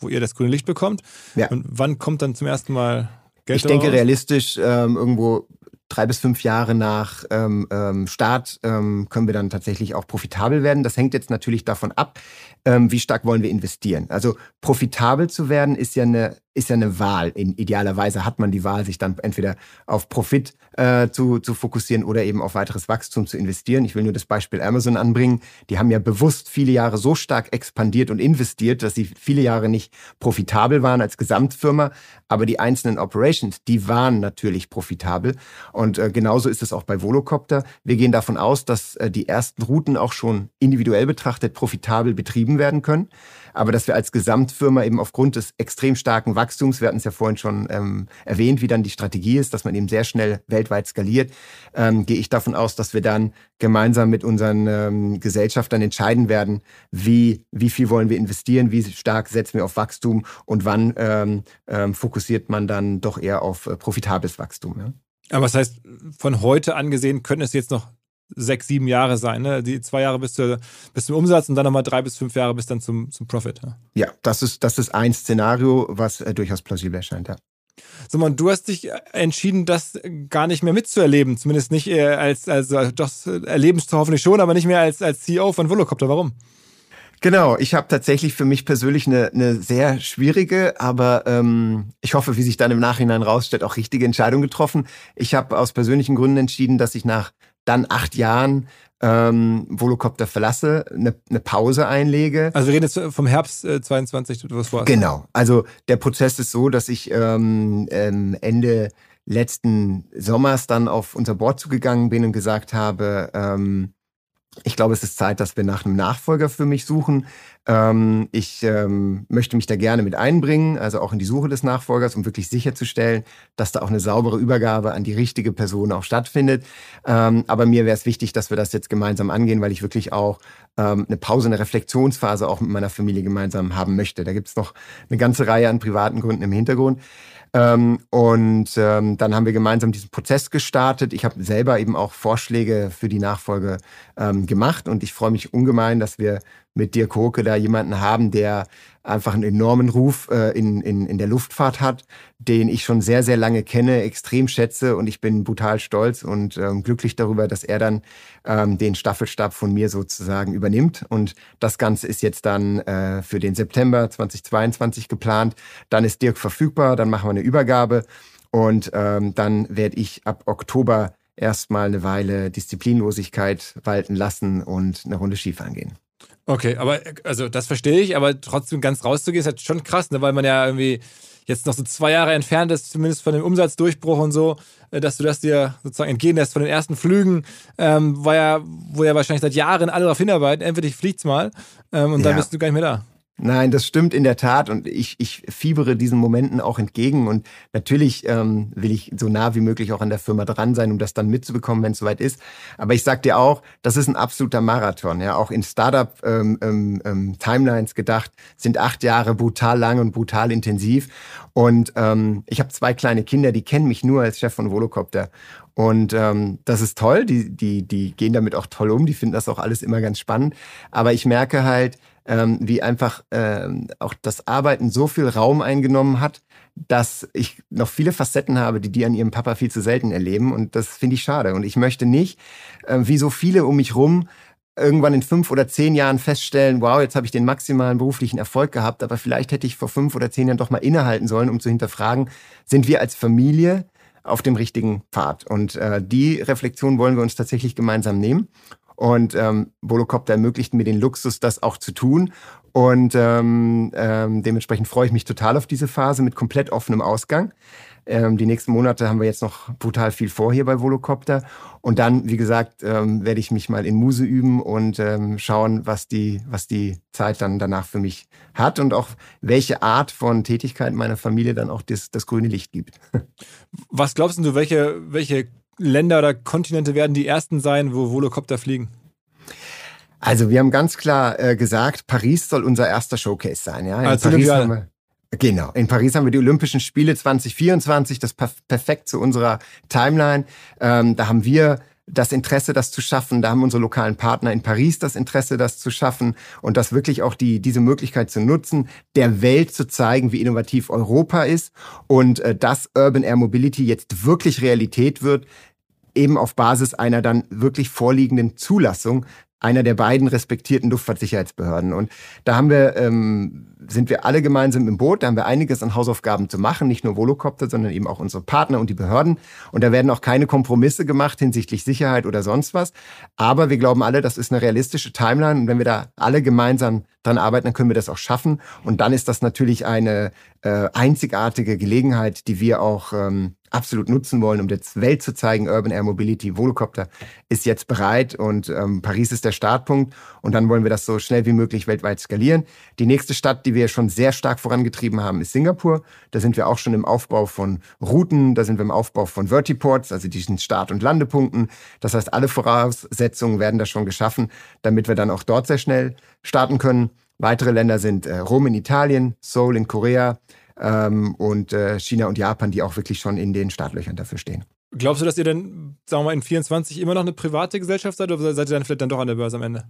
[SPEAKER 3] wo ihr das grüne Licht bekommt. Ja. Und wann kommt dann zum ersten Mal Geld
[SPEAKER 2] Ich denke realistisch ähm, irgendwo drei bis fünf Jahre nach ähm, ähm, Start ähm, können wir dann tatsächlich auch profitabel werden. Das hängt jetzt natürlich davon ab, ähm, wie stark wollen wir investieren. Also profitabel zu werden ist ja eine ist ja eine Wahl. In idealer Weise hat man die Wahl, sich dann entweder auf Profit äh, zu, zu fokussieren oder eben auf weiteres Wachstum zu investieren. Ich will nur das Beispiel Amazon anbringen. Die haben ja bewusst viele Jahre so stark expandiert und investiert, dass sie viele Jahre nicht profitabel waren als Gesamtfirma. Aber die einzelnen Operations, die waren natürlich profitabel. Und äh, genauso ist es auch bei Volocopter. Wir gehen davon aus, dass äh, die ersten Routen auch schon individuell betrachtet profitabel betrieben werden können aber dass wir als Gesamtfirma eben aufgrund des extrem starken Wachstums, wir hatten es ja vorhin schon ähm, erwähnt, wie dann die Strategie ist, dass man eben sehr schnell weltweit skaliert, ähm, gehe ich davon aus, dass wir dann gemeinsam mit unseren ähm, Gesellschaftern entscheiden werden, wie, wie viel wollen wir investieren, wie stark setzen wir auf Wachstum und wann ähm, ähm, fokussiert man dann doch eher auf äh, profitables Wachstum. Ja?
[SPEAKER 3] Aber das heißt, von heute angesehen könnte es jetzt noch sechs, sieben Jahre sein. Ne? Die zwei Jahre bis, zur, bis zum Umsatz und dann nochmal drei bis fünf Jahre bis dann zum, zum Profit.
[SPEAKER 2] Ne? Ja, das ist, das ist ein Szenario, was äh, durchaus plausibel erscheint, ja.
[SPEAKER 3] So, man, du hast dich entschieden, das gar nicht mehr mitzuerleben. Zumindest nicht äh, als, also das erlebst du hoffentlich schon, aber nicht mehr als, als CEO von Volocopter. Warum?
[SPEAKER 2] Genau, ich habe tatsächlich für mich persönlich eine, eine sehr schwierige, aber ähm, ich hoffe, wie sich dann im Nachhinein rausstellt, auch richtige Entscheidung getroffen. Ich habe aus persönlichen Gründen entschieden, dass ich nach dann acht Jahren ähm, Volocopter verlasse, eine, eine Pause einlege.
[SPEAKER 3] Also wir reden jetzt vom Herbst äh, 22, du was vor.
[SPEAKER 2] Genau. Also der Prozess ist so, dass ich ähm, ähm, Ende letzten Sommers dann auf unser Board zugegangen bin und gesagt habe, ähm, ich glaube, es ist Zeit, dass wir nach einem Nachfolger für mich suchen. Ähm, ich ähm, möchte mich da gerne mit einbringen, also auch in die Suche des Nachfolgers, um wirklich sicherzustellen, dass da auch eine saubere Übergabe an die richtige Person auch stattfindet. Ähm, aber mir wäre es wichtig, dass wir das jetzt gemeinsam angehen, weil ich wirklich auch ähm, eine Pause, eine Reflexionsphase auch mit meiner Familie gemeinsam haben möchte. Da gibt es noch eine ganze Reihe an privaten Gründen im Hintergrund. Ähm, und ähm, dann haben wir gemeinsam diesen Prozess gestartet. Ich habe selber eben auch Vorschläge für die Nachfolge ähm, gemacht und ich freue mich ungemein, dass wir mit Dirk Hoke da jemanden haben, der einfach einen enormen Ruf äh, in, in, in der Luftfahrt hat, den ich schon sehr, sehr lange kenne, extrem schätze und ich bin brutal stolz und ähm, glücklich darüber, dass er dann ähm, den Staffelstab von mir sozusagen übernimmt. Und das Ganze ist jetzt dann äh, für den September 2022 geplant. Dann ist Dirk verfügbar, dann machen wir eine Übergabe und ähm, dann werde ich ab Oktober erstmal eine Weile Disziplinlosigkeit walten lassen und eine Runde Skifahren gehen.
[SPEAKER 3] Okay, aber also das verstehe ich, aber trotzdem ganz rauszugehen ist halt schon krass, ne? weil man ja irgendwie jetzt noch so zwei Jahre entfernt ist, zumindest von dem Umsatzdurchbruch und so, äh, dass du das dir sozusagen entgehen lässt von den ersten Flügen, ähm, war ja, wo ja wahrscheinlich seit Jahren alle darauf hinarbeiten, entweder ich fliegt's mal ähm, und ja. dann bist du gar nicht mehr da.
[SPEAKER 2] Nein, das stimmt in der Tat und ich, ich fiebere diesen Momenten auch entgegen und natürlich ähm, will ich so nah wie möglich auch an der Firma dran sein, um das dann mitzubekommen, wenn es soweit ist. Aber ich sag dir auch, das ist ein absoluter Marathon. Ja, auch in Startup ähm, ähm, ähm, gedacht sind acht Jahre brutal lang und brutal intensiv. Und ähm, ich habe zwei kleine Kinder, die kennen mich nur als Chef von Volocopter und ähm, das ist toll, die, die, die gehen damit auch toll um, die finden das auch alles immer ganz spannend. Aber ich merke halt, ähm, wie einfach ähm, auch das Arbeiten so viel Raum eingenommen hat, dass ich noch viele Facetten habe, die die an ihrem Papa viel zu selten erleben. Und das finde ich schade. Und ich möchte nicht, äh, wie so viele um mich rum, irgendwann in fünf oder zehn Jahren feststellen, wow, jetzt habe ich den maximalen beruflichen Erfolg gehabt, aber vielleicht hätte ich vor fünf oder zehn Jahren doch mal innehalten sollen, um zu hinterfragen, sind wir als Familie auf dem richtigen Pfad? Und äh, die Reflexion wollen wir uns tatsächlich gemeinsam nehmen. Und ähm, Volocopter ermöglicht mir den Luxus, das auch zu tun. Und ähm, ähm, dementsprechend freue ich mich total auf diese Phase mit komplett offenem Ausgang. Ähm, die nächsten Monate haben wir jetzt noch brutal viel vor hier bei Volocopter. Und dann, wie gesagt, ähm, werde ich mich mal in Muse üben und ähm, schauen, was die, was die Zeit dann danach für mich hat und auch welche Art von Tätigkeit meiner Familie dann auch das, das grüne Licht gibt.
[SPEAKER 3] Was glaubst du, welche, welche Länder oder Kontinente werden die ersten sein, wo Volocopter fliegen?
[SPEAKER 2] Also wir haben ganz klar äh, gesagt, Paris soll unser erster Showcase sein. Ja?
[SPEAKER 3] In Als Paris haben wir,
[SPEAKER 2] Genau. In Paris haben wir die Olympischen Spiele 2024, das perfekt zu unserer Timeline. Ähm, da haben wir das Interesse, das zu schaffen. Da haben unsere lokalen Partner in Paris das Interesse, das zu schaffen und das wirklich auch die, diese Möglichkeit zu nutzen, der Welt zu zeigen, wie innovativ Europa ist und äh, dass Urban Air Mobility jetzt wirklich Realität wird, eben auf Basis einer dann wirklich vorliegenden Zulassung einer der beiden respektierten Luftfahrtsicherheitsbehörden. Und da haben wir, ähm, sind wir alle gemeinsam im Boot. Da haben wir einiges an Hausaufgaben zu machen, nicht nur Volocopter, sondern eben auch unsere Partner und die Behörden. Und da werden auch keine Kompromisse gemacht hinsichtlich Sicherheit oder sonst was. Aber wir glauben alle, das ist eine realistische Timeline. Und wenn wir da alle gemeinsam dran arbeiten, dann können wir das auch schaffen. Und dann ist das natürlich eine äh, einzigartige Gelegenheit, die wir auch ähm, absolut nutzen wollen, um der Welt zu zeigen, Urban Air Mobility, Volocopter ist jetzt bereit und ähm, Paris ist der Startpunkt und dann wollen wir das so schnell wie möglich weltweit skalieren. Die nächste Stadt, die wir schon sehr stark vorangetrieben haben, ist Singapur. Da sind wir auch schon im Aufbau von Routen, da sind wir im Aufbau von Vertiports, also diesen Start- und Landepunkten. Das heißt, alle Voraussetzungen werden da schon geschaffen, damit wir dann auch dort sehr schnell starten können. Weitere Länder sind äh, Rom in Italien, Seoul in Korea, ähm, und äh, China und Japan, die auch wirklich schon in den Startlöchern dafür stehen.
[SPEAKER 3] Glaubst du, dass ihr denn, sagen wir mal, in 24 immer noch eine private Gesellschaft seid oder seid ihr dann vielleicht dann doch an der Börse am Ende?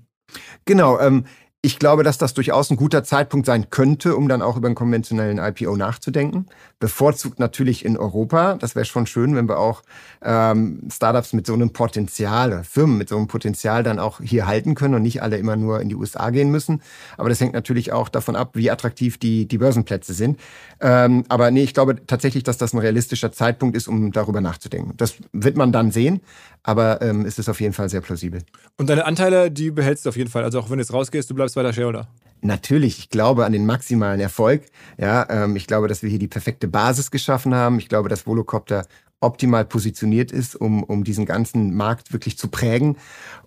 [SPEAKER 2] Genau, ähm, ich glaube, dass das durchaus ein guter Zeitpunkt sein könnte, um dann auch über einen konventionellen IPO nachzudenken. Bevorzugt natürlich in Europa. Das wäre schon schön, wenn wir auch ähm, Startups mit so einem Potenzial, Firmen mit so einem Potenzial dann auch hier halten können und nicht alle immer nur in die USA gehen müssen. Aber das hängt natürlich auch davon ab, wie attraktiv die, die Börsenplätze sind. Ähm, aber nee, ich glaube tatsächlich, dass das ein realistischer Zeitpunkt ist, um darüber nachzudenken. Das wird man dann sehen, aber ähm, es ist auf jeden Fall sehr plausibel.
[SPEAKER 3] Und deine Anteile, die behältst du auf jeden Fall. Also auch wenn du jetzt rausgehst, du bleibst weiter Shareholder.
[SPEAKER 2] Natürlich, ich glaube an den maximalen Erfolg. Ja, ähm, ich glaube, dass wir hier die perfekte Basis geschaffen haben. Ich glaube, dass Volocopter optimal positioniert ist, um, um diesen ganzen Markt wirklich zu prägen.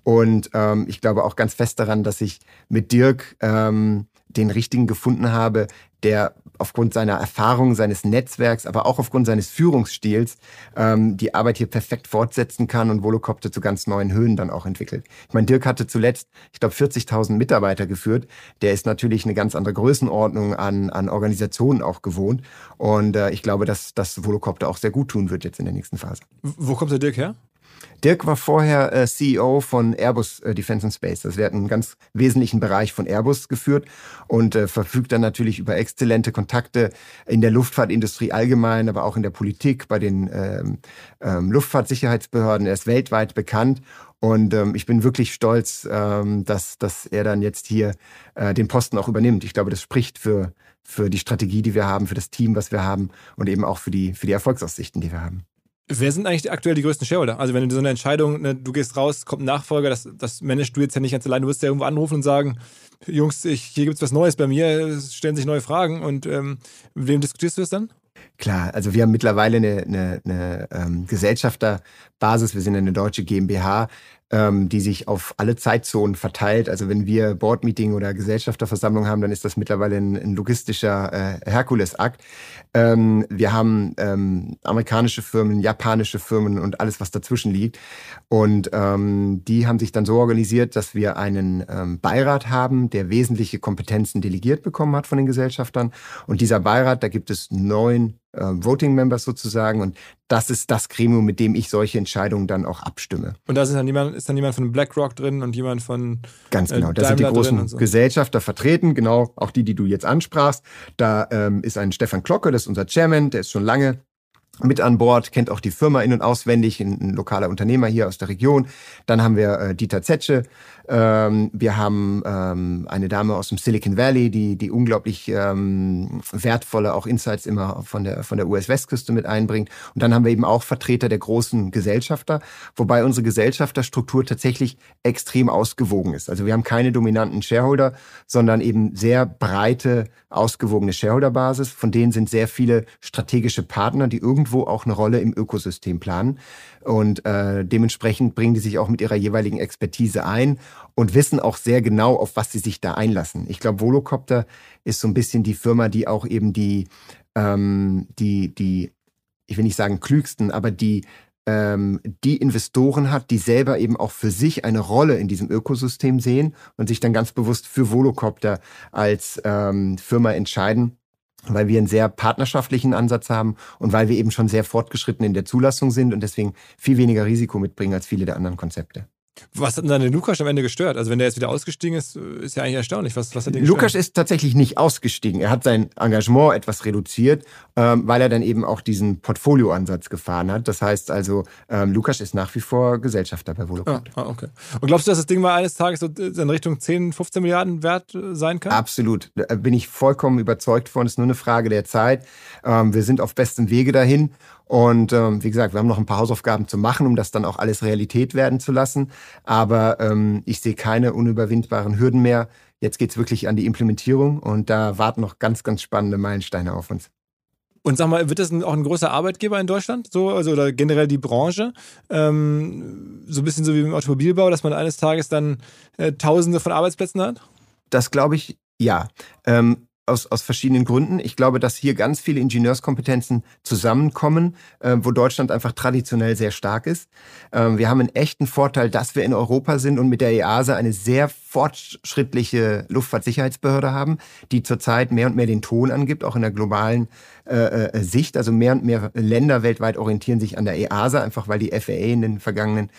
[SPEAKER 2] Und ähm, ich glaube auch ganz fest daran, dass ich mit Dirk ähm, den richtigen gefunden habe, der aufgrund seiner Erfahrung, seines Netzwerks, aber auch aufgrund seines Führungsstils ähm, die Arbeit hier perfekt fortsetzen kann und Volocopter zu ganz neuen Höhen dann auch entwickelt. Ich meine, Dirk hatte zuletzt, ich glaube, 40.000 Mitarbeiter geführt. Der ist natürlich eine ganz andere Größenordnung an, an Organisationen auch gewohnt. Und äh, ich glaube, dass das Volocopter auch sehr gut tun wird jetzt in der nächsten Phase.
[SPEAKER 3] Wo kommt der Dirk her?
[SPEAKER 2] Dirk war vorher äh, CEO von Airbus äh, Defense and Space. Das wird einen ganz wesentlichen Bereich von Airbus geführt und äh, verfügt dann natürlich über exzellente Kontakte in der Luftfahrtindustrie allgemein, aber auch in der Politik, bei den ähm, ähm, Luftfahrtsicherheitsbehörden. Er ist weltweit bekannt und ähm, ich bin wirklich stolz, ähm, dass, dass er dann jetzt hier äh, den Posten auch übernimmt. Ich glaube, das spricht für, für die Strategie, die wir haben, für das Team, was wir haben und eben auch für die, für die Erfolgsaussichten, die wir haben.
[SPEAKER 3] Wer sind eigentlich aktuell die größten Shareholder? Also wenn du so eine Entscheidung, ne, du gehst raus, kommt ein Nachfolger, das, das managst du jetzt ja nicht ganz allein. Du wirst ja irgendwo anrufen und sagen, Jungs, ich, hier gibt es was Neues bei mir, es stellen sich neue Fragen und ähm, mit wem diskutierst du das dann?
[SPEAKER 2] Klar, also wir haben mittlerweile eine, eine, eine ähm, Gesellschafterbasis, wir sind eine deutsche GmbH, ähm, die sich auf alle Zeitzonen verteilt. Also wenn wir Boardmeeting oder Gesellschafterversammlung haben, dann ist das mittlerweile ein, ein logistischer äh, Herkulesakt. Ähm, wir haben ähm, amerikanische Firmen, japanische Firmen und alles, was dazwischen liegt. Und ähm, die haben sich dann so organisiert, dass wir einen ähm, Beirat haben, der wesentliche Kompetenzen delegiert bekommen hat von den Gesellschaftern. Und dieser Beirat, da gibt es neun äh, Voting Members sozusagen. Und das ist das Gremium, mit dem ich solche Entscheidungen dann auch abstimme.
[SPEAKER 3] Und da ist dann jemand, ist dann jemand von BlackRock drin und jemand von
[SPEAKER 2] Ganz genau, äh, da sind die großen so. Gesellschafter vertreten, genau, auch die, die du jetzt ansprachst. Da ähm, ist ein Stefan Klocke, das ist unser Chairman, der ist schon lange mit an Bord, kennt auch die Firma in- und auswendig, ein, ein lokaler Unternehmer hier aus der Region. Dann haben wir äh, Dieter Zetsche, ähm, wir haben ähm, eine Dame aus dem Silicon Valley, die, die unglaublich ähm, wertvolle auch Insights immer von der, von der US-Westküste mit einbringt. Und dann haben wir eben auch Vertreter der großen Gesellschafter, wobei unsere Gesellschafterstruktur tatsächlich extrem ausgewogen ist. Also wir haben keine dominanten Shareholder, sondern eben sehr breite, ausgewogene Shareholderbasis. Von denen sind sehr viele strategische Partner, die irgendwo auch eine Rolle im Ökosystem planen. Und äh, dementsprechend bringen die sich auch mit ihrer jeweiligen Expertise ein und wissen auch sehr genau, auf was sie sich da einlassen. Ich glaube, Volocopter ist so ein bisschen die Firma, die auch eben die, ähm, die, die, ich will nicht sagen klügsten, aber die ähm, die Investoren hat, die selber eben auch für sich eine Rolle in diesem Ökosystem sehen und sich dann ganz bewusst für Volocopter als ähm, Firma entscheiden weil wir einen sehr partnerschaftlichen Ansatz haben und weil wir eben schon sehr fortgeschritten in der Zulassung sind und deswegen viel weniger Risiko mitbringen als viele der anderen Konzepte.
[SPEAKER 3] Was hat denn dann den Lukas am Ende gestört? Also wenn der jetzt wieder ausgestiegen ist, ist ja eigentlich erstaunlich. Was, was hat
[SPEAKER 2] den Lukas ist tatsächlich nicht ausgestiegen. Er hat sein Engagement etwas reduziert, ähm, weil er dann eben auch diesen Portfolioansatz gefahren hat. Das heißt also, ähm, Lukas ist nach wie vor Gesellschafter bei Volocopter.
[SPEAKER 3] Ah, ah, okay. Und glaubst du, dass das Ding mal eines Tages so in Richtung 10, 15 Milliarden wert äh, sein kann?
[SPEAKER 2] Absolut. Da bin ich vollkommen überzeugt von. Es ist nur eine Frage der Zeit. Ähm, wir sind auf bestem Wege dahin. Und ähm, wie gesagt, wir haben noch ein paar Hausaufgaben zu machen, um das dann auch alles Realität werden zu lassen. Aber ähm, ich sehe keine unüberwindbaren Hürden mehr. Jetzt geht's wirklich an die Implementierung und da warten noch ganz, ganz spannende Meilensteine auf uns.
[SPEAKER 3] Und sag mal, wird das auch ein großer Arbeitgeber in Deutschland, so also oder generell die Branche, ähm, so ein bisschen so wie im Automobilbau, dass man eines Tages dann äh, Tausende von Arbeitsplätzen hat?
[SPEAKER 2] Das glaube ich, ja. Ähm, aus, aus verschiedenen Gründen. Ich glaube, dass hier ganz viele Ingenieurskompetenzen zusammenkommen, äh, wo Deutschland einfach traditionell sehr stark ist. Ähm, wir haben einen echten Vorteil, dass wir in Europa sind und mit der EASA eine sehr fortschrittliche Luftfahrtsicherheitsbehörde haben, die zurzeit mehr und mehr den Ton angibt, auch in der globalen äh, äh Sicht. Also mehr und mehr Länder weltweit orientieren sich an der EASA, einfach weil die FAA in den vergangenen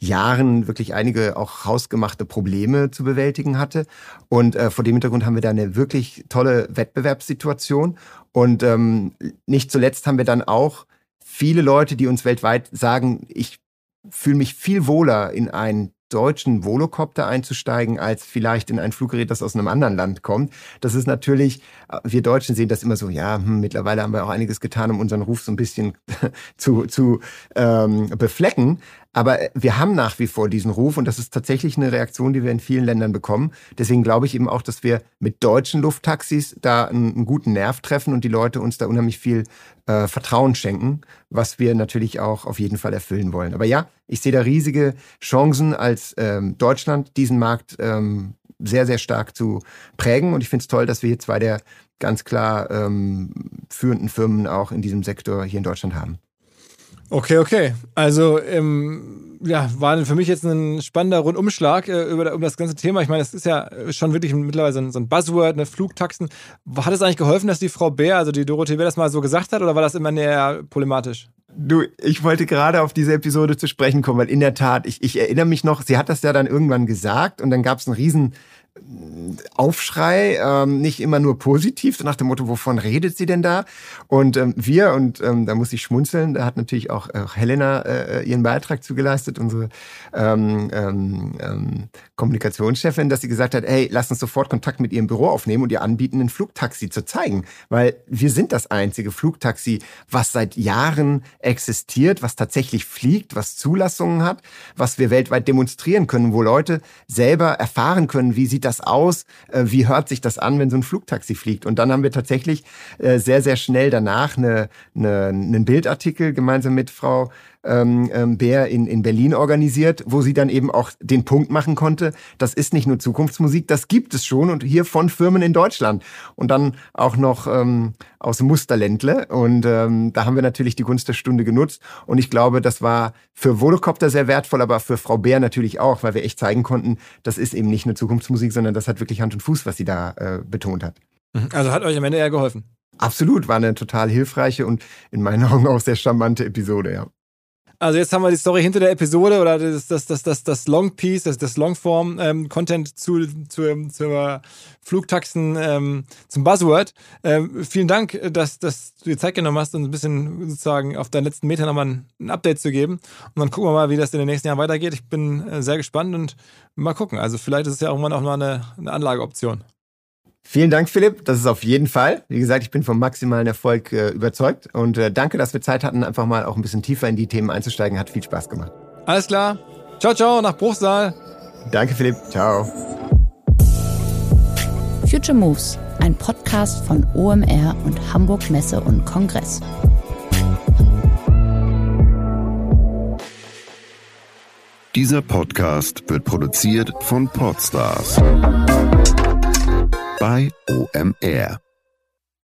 [SPEAKER 2] Jahren wirklich einige auch hausgemachte Probleme zu bewältigen hatte. Und äh, vor dem Hintergrund haben wir da eine wirklich tolle Wettbewerbssituation. Und ähm, nicht zuletzt haben wir dann auch viele Leute, die uns weltweit sagen, ich fühle mich viel wohler in ein deutschen Volocopter einzusteigen, als vielleicht in ein Fluggerät, das aus einem anderen Land kommt. Das ist natürlich, wir Deutschen sehen das immer so, ja, hm, mittlerweile haben wir auch einiges getan, um unseren Ruf so ein bisschen zu, zu ähm, beflecken. Aber wir haben nach wie vor diesen Ruf und das ist tatsächlich eine Reaktion, die wir in vielen Ländern bekommen. Deswegen glaube ich eben auch, dass wir mit deutschen Lufttaxis da einen, einen guten Nerv treffen und die Leute uns da unheimlich viel äh, Vertrauen schenken, was wir natürlich auch auf jeden Fall erfüllen wollen. Aber ja, ich sehe da riesige Chancen, als ähm, Deutschland diesen Markt ähm, sehr, sehr stark zu prägen. Und ich finde es toll, dass wir hier zwei der ganz klar ähm, führenden Firmen auch in diesem Sektor hier in Deutschland haben.
[SPEAKER 3] Okay, okay. Also ähm, ja, war für mich jetzt ein spannender Rundumschlag äh, über um das ganze Thema. Ich meine, es ist ja schon wirklich mittlerweile so ein, Buzzword, eine Flugtaxen. Hat es eigentlich geholfen, dass die Frau Bär, also die Dorothee Bär, das mal so gesagt hat, oder war das immer näher problematisch?
[SPEAKER 2] Du, ich wollte gerade auf diese Episode zu sprechen kommen, weil in der Tat, ich, ich erinnere mich noch, sie hat das ja dann irgendwann gesagt und dann gab es einen riesen Aufschrei, ähm, nicht immer nur positiv, so nach dem Motto, wovon redet sie denn da? Und ähm, wir, und ähm, da muss ich schmunzeln, da hat natürlich auch, auch Helena äh, ihren Beitrag zugeleistet, unsere ähm, ähm, ähm, Kommunikationschefin, dass sie gesagt hat, hey, lass uns sofort Kontakt mit ihrem Büro aufnehmen und ihr anbieten, ein Flugtaxi zu zeigen. Weil wir sind das einzige Flugtaxi, was seit Jahren existiert, was tatsächlich fliegt, was Zulassungen hat, was wir weltweit demonstrieren können, wo Leute selber erfahren können, wie sieht das aus? Äh, wie hört sich das an, wenn so ein Flugtaxi fliegt? Und dann haben wir tatsächlich äh, sehr, sehr schnell danach eine, eine, einen Bildartikel gemeinsam mit Frau ähm, ähm, Bär in, in Berlin organisiert, wo sie dann eben auch den Punkt machen konnte, das ist nicht nur Zukunftsmusik, das gibt es schon und hier von Firmen in Deutschland. Und dann auch noch ähm, aus dem Musterländle. Und ähm, da haben wir natürlich die Gunst der Stunde genutzt. Und ich glaube, das war für Volocopter sehr wertvoll, aber für Frau Bär natürlich auch, weil wir echt zeigen konnten, das ist eben nicht nur Zukunftsmusik, sondern das hat wirklich Hand und Fuß, was sie da äh, betont hat.
[SPEAKER 3] Mhm. Also hat euch am Ende eher geholfen.
[SPEAKER 2] Absolut, war eine total hilfreiche und in meinen Augen auch sehr charmante Episode, ja.
[SPEAKER 3] Also jetzt haben wir die Story hinter der Episode oder das, das, das, das, das Long Piece, das, das Longform-Content ähm, zu, zu, zur Flugtaxen, ähm, zum Buzzword. Ähm, vielen Dank, dass, dass du dir Zeit genommen hast, uns ein bisschen sozusagen auf deinen letzten Metern nochmal ein, ein Update zu geben. Und dann gucken wir mal, wie das in den nächsten Jahren weitergeht. Ich bin äh, sehr gespannt und mal gucken. Also vielleicht ist es ja irgendwann auch mal eine, eine Anlageoption.
[SPEAKER 2] Vielen Dank, Philipp. Das ist auf jeden Fall. Wie gesagt, ich bin vom maximalen Erfolg äh, überzeugt. Und äh, danke, dass wir Zeit hatten, einfach mal auch ein bisschen tiefer in die Themen einzusteigen. Hat viel Spaß gemacht.
[SPEAKER 3] Alles klar. Ciao, ciao, nach Bruchsal.
[SPEAKER 2] Danke, Philipp. Ciao.
[SPEAKER 4] Future Moves, ein Podcast von OMR und Hamburg Messe und Kongress.
[SPEAKER 5] Dieser Podcast wird produziert von Podstars bei OMR.